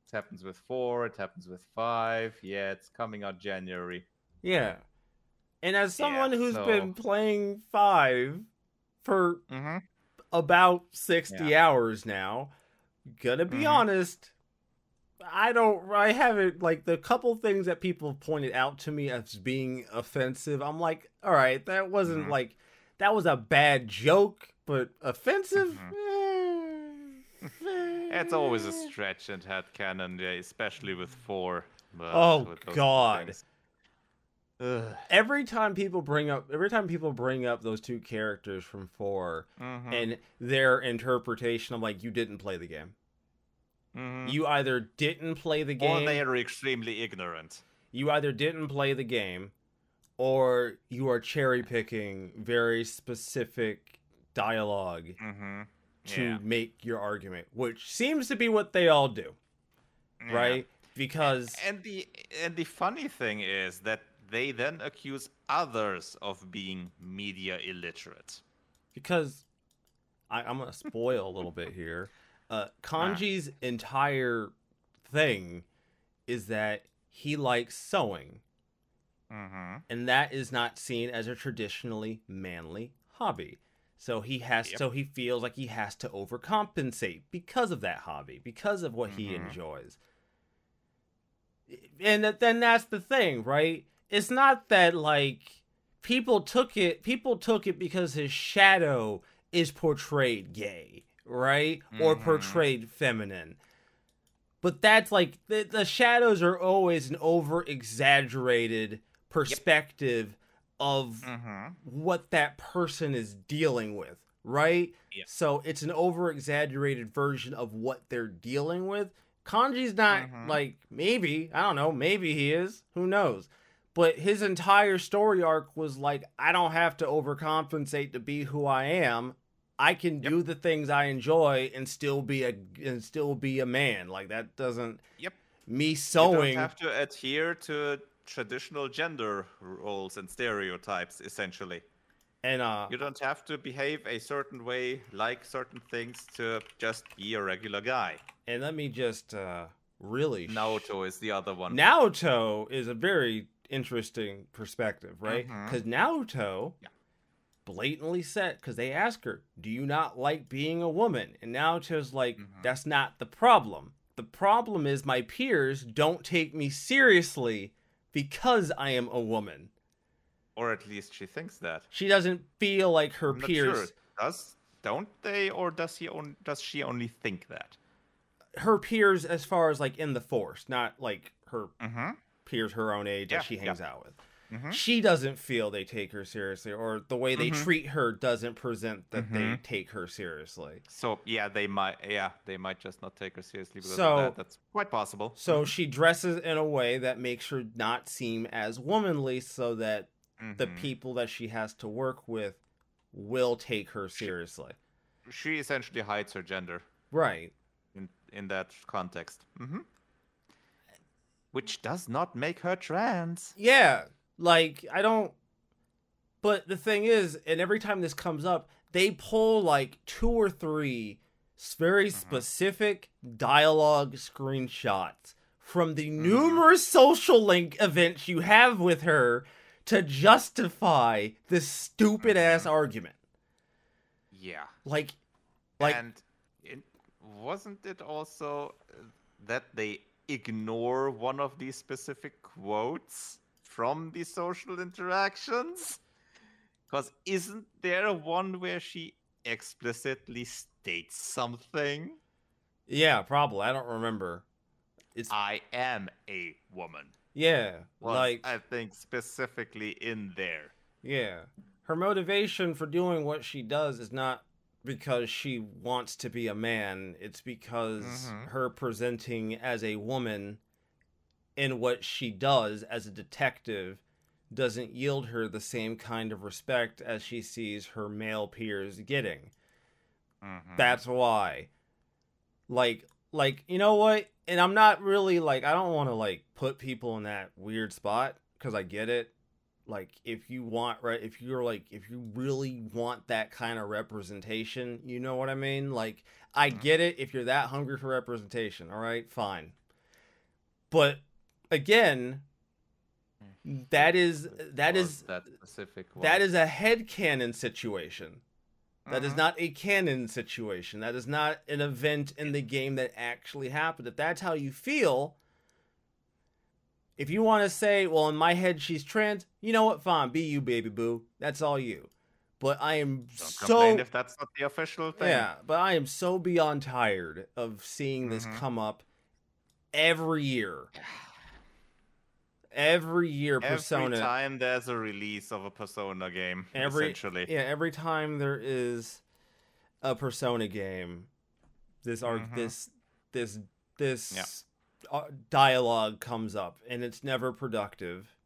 It happens with four. It happens with five. Yeah, it's coming out January. Yeah. And as someone Yeah, who's so- been playing five for Mm-hmm. about 60 hours now, gonna be Mhm. honest, I don't, I haven't, like, the couple things that people pointed out to me as being offensive, I'm like, all right, that wasn't Mhm. like, that was a bad joke, but offensive? Mm-hmm. Eh, It's always a eh. stretch in headcanon, yeah, especially with four. but Oh, with God. Every time people bring up, every time people bring up those two characters from 4 Mhm. and their interpretation, I'm like, you didn't play the game. Mhm. You either didn't play the game, or they are extremely ignorant. you either didn't play the game, or you are cherry picking very specific dialogue Mm-hmm. to yeah. make your argument, which seems to be what they all do, Yeah. right? Because And the and the funny thing is that they then accuse others of being media illiterate. because I, I'm gonna spoil a little bit here. [LAUGHS] Uh, Kanji's entire thing is that he likes sewing, Mm-hmm. and that is not seen as a traditionally manly hobby. So he has, Yep. so he feels like he has to overcompensate because of that hobby, because of what he Mhm. enjoys. And then that's the thing, right? It's not that like people took it, people took it because his shadow is portrayed gay, right? Or Mhm. portrayed feminine. But that's like the, the shadows are always an over exaggerated perspective of Mm-hmm. what that person is dealing with, right? Yep. So it's an over exaggerated version of what they're dealing with. Kanji's not Mhm. like maybe, I don't know, maybe he is, who knows. But his entire story arc was like I don't have to overcompensate to be who I am. I can Yep. do the things I enjoy and still be a and still be a man. Like that doesn't Yep. me You sewing don't have to adhere to traditional gender roles and stereotypes, essentially. and uh You don't have to behave a certain way, like certain things, to just be a regular guy. and let me just uh really Naoto is the other one. Naoto is a very interesting perspective, right? Because Naoto Yeah. blatantly said, because they ask her, "Do you not like being a woman?" And Naoto's like, Mhm. "That's not the problem. The problem is my peers don't take me seriously because I am a woman. Or at least she thinks that. She doesn't feel like her I'm peers." sure. Does don't they, or does he? On, does she only think that? Her peers, as far as like in the force, not like her Mm-hmm. peers her own age Yeah, that she yeah. hangs out with. Mhm. She doesn't feel they take her seriously, or the way they Mhm. treat her doesn't present that they Mhm. take her seriously. So yeah, they might. Yeah, they might just not take her seriously because So- of that. That's quite possible. So she dresses in a way that makes her not seem as womanly, so that the Mhm. people that she has to work with will take her seriously. she essentially hides her gender Right. in in that context. hmm Which does not make her trans. Yeah. Like, I don't. But the thing is, and every time this comes up, they pull like two or three very mm-hmm. specific dialogue screenshots from the mm-hmm. numerous social link events you have with her to justify this stupid ass mm-hmm. argument. Yeah. Like, like, and it, wasn't it also uh, that they ignore one of these specific quotes from the social interactions? Because isn't there one where she explicitly states something? yeah, probably. I don't remember. It's I am a woman. yeah, Was, like I think specifically in there. Yeah. Her motivation for doing what she does is not because she wants to be a man, it's because Mhm. her presenting as a woman in what she does as a detective doesn't yield her the same kind of respect as she sees her male peers getting. Mhm. That's why. Like like you know what? And I'm not really like I don't want to like put people in that weird spot cuz I get it. Like if you want right if you're like if you really want that kind of representation, you know what I mean? Like I Mhm. get it if you're that hungry for representation, all right? Fine. But again, that is that is that specific one. that is a headcanon situation. That is Mhm. not a canon situation. That is not an event in the game that actually happened. If that's how you feel, if you want to say, well, in my head she's trans, you know what? Fine, be you, baby boo. That's all you. But I am Don't so complain if that's not the official thing. yeah, but I am so beyond tired of seeing this Mhm. come up every year. Every year, Every Persona. time there's a release of a Persona game, Every essentially. yeah, every time there is a Persona game, this arc, Mhm. this this this uh, dialogue comes up and it's never productive.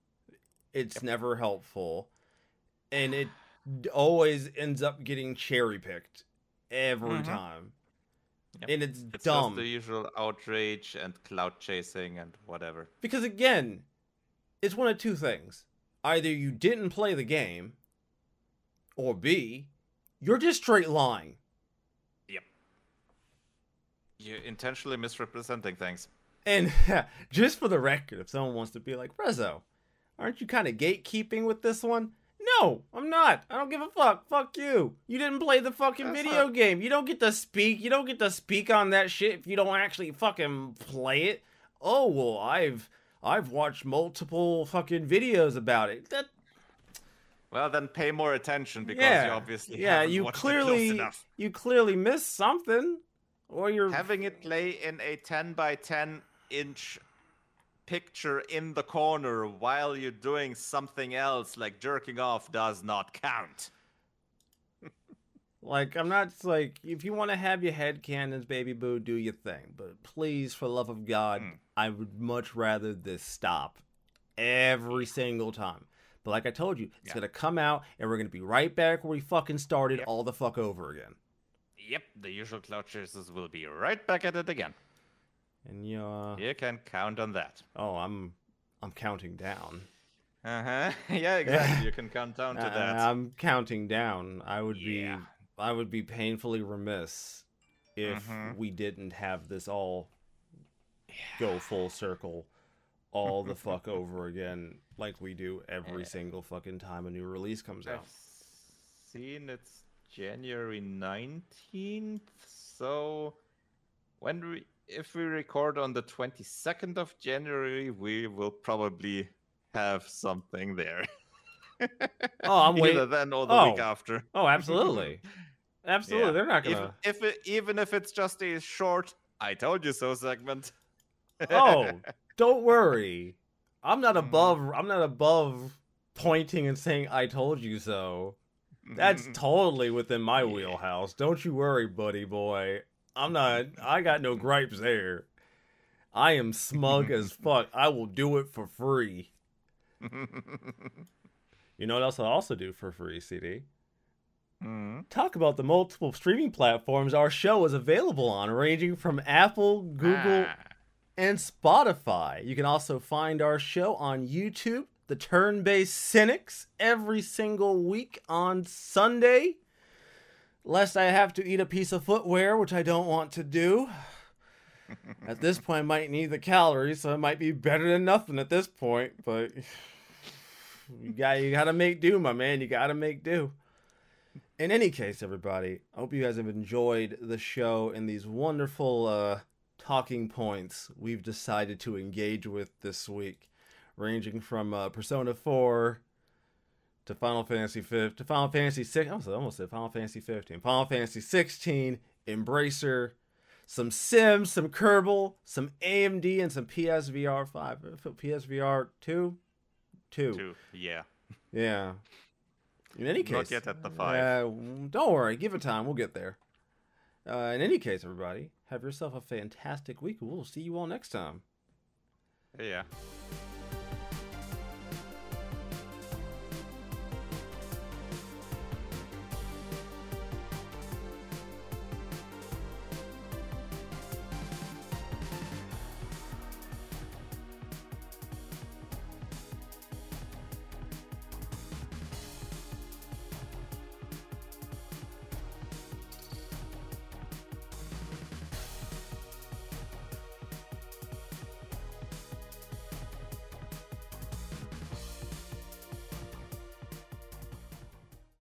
It's Yep. never helpful. And it always ends up getting cherry picked every Mhm. time. Yep. And it's, It's dumb. just the usual outrage and cloud chasing and whatever. Because again, it's one of two things. Either you didn't play the game, or B, you're just straight lying. Yep. You're intentionally misrepresenting things. And [LAUGHS] just for the record, if someone wants to be like, Prezzo, aren't you kind of gatekeeping with this one? No, I'm not. I don't give a fuck. Fuck you. You didn't play the fucking That's video not- game. You don't get to speak. You don't get to speak on that shit if you don't actually fucking play it. Oh well, I've I've watched multiple fucking videos about it. That Well, then pay more attention because yeah, you obviously yeah, you watched it close clearly enough. you clearly missed something, or you're Having it play in a 10 by 10 inch picture in the corner while you're doing something else like jerking off does not count. Like, I'm not like, if you want to have your head canons, baby boo, do your thing. But please, for the love of God, Mm. I would much rather this stop every single time. But like I told you, it's Yeah. going to come out and we're going to be right back where we fucking started Yep. all the fuck over again. Yep, the usual cloud chasers will be right back at it again. And you, uh, You can count on that. oh, I'm, I'm counting down. Uh huh. [LAUGHS] yeah, [LAUGHS] exactly. you can count down to that. I'm counting down. I would Yeah. be, I would be painfully remiss if Mhm. we didn't have this all go full circle all the [LAUGHS] fuck over again like we do every Yeah. single fucking time a new release comes out. I've out. seen it's January 19th. So when we if we record on the 22nd of January, we will probably have something there. [LAUGHS] Oh, I'm Either waiting. then or the week Oh. after. Oh, absolutely. [LAUGHS] Absolutely. Yeah. They're not gonna if it, even if it's just a short "I told you so" segment. Oh, [LAUGHS] don't worry. I'm not Mm. above I'm not above pointing and saying I told you so. That's [LAUGHS] totally within my Yeah. wheelhouse. Don't you worry, buddy boy. I'm not I got no gripes there. I am smug as [LAUGHS] fuck. I will do it for free. You know what else I'll also do for free, CD? Mhm. Talk about the multiple streaming platforms our show is available on, ranging from Apple, Google, Ah. and Spotify. You can also find our show on YouTube, The Turn Based Cynics, every single week on Sunday. Lest I have to eat a piece of footwear, which I don't want to do. [LAUGHS] At this point, I might need the calories, so it might be better than nothing at this point. But [SIGHS] you got you got to make do, my man. You got to make do. In any case, everybody, I hope you guys have enjoyed the show and these wonderful uh, talking points we've decided to engage with this week, ranging from uh, Persona 4 to Final Fantasy 5 to Final Fantasy 6. I almost, said Final Fantasy 15. Final Fantasy 16, Embracer, some Sims, some Kerbal, some AMD, and some PSVR 5. Uh, PSVR 2? 2. Two. Yeah. Yeah. In any case, Not yet at the five. Uh, don't worry, give it time. We'll get there. Uh, in any case, everybody, have yourself a fantastic week. We'll see you all next time. Yeah.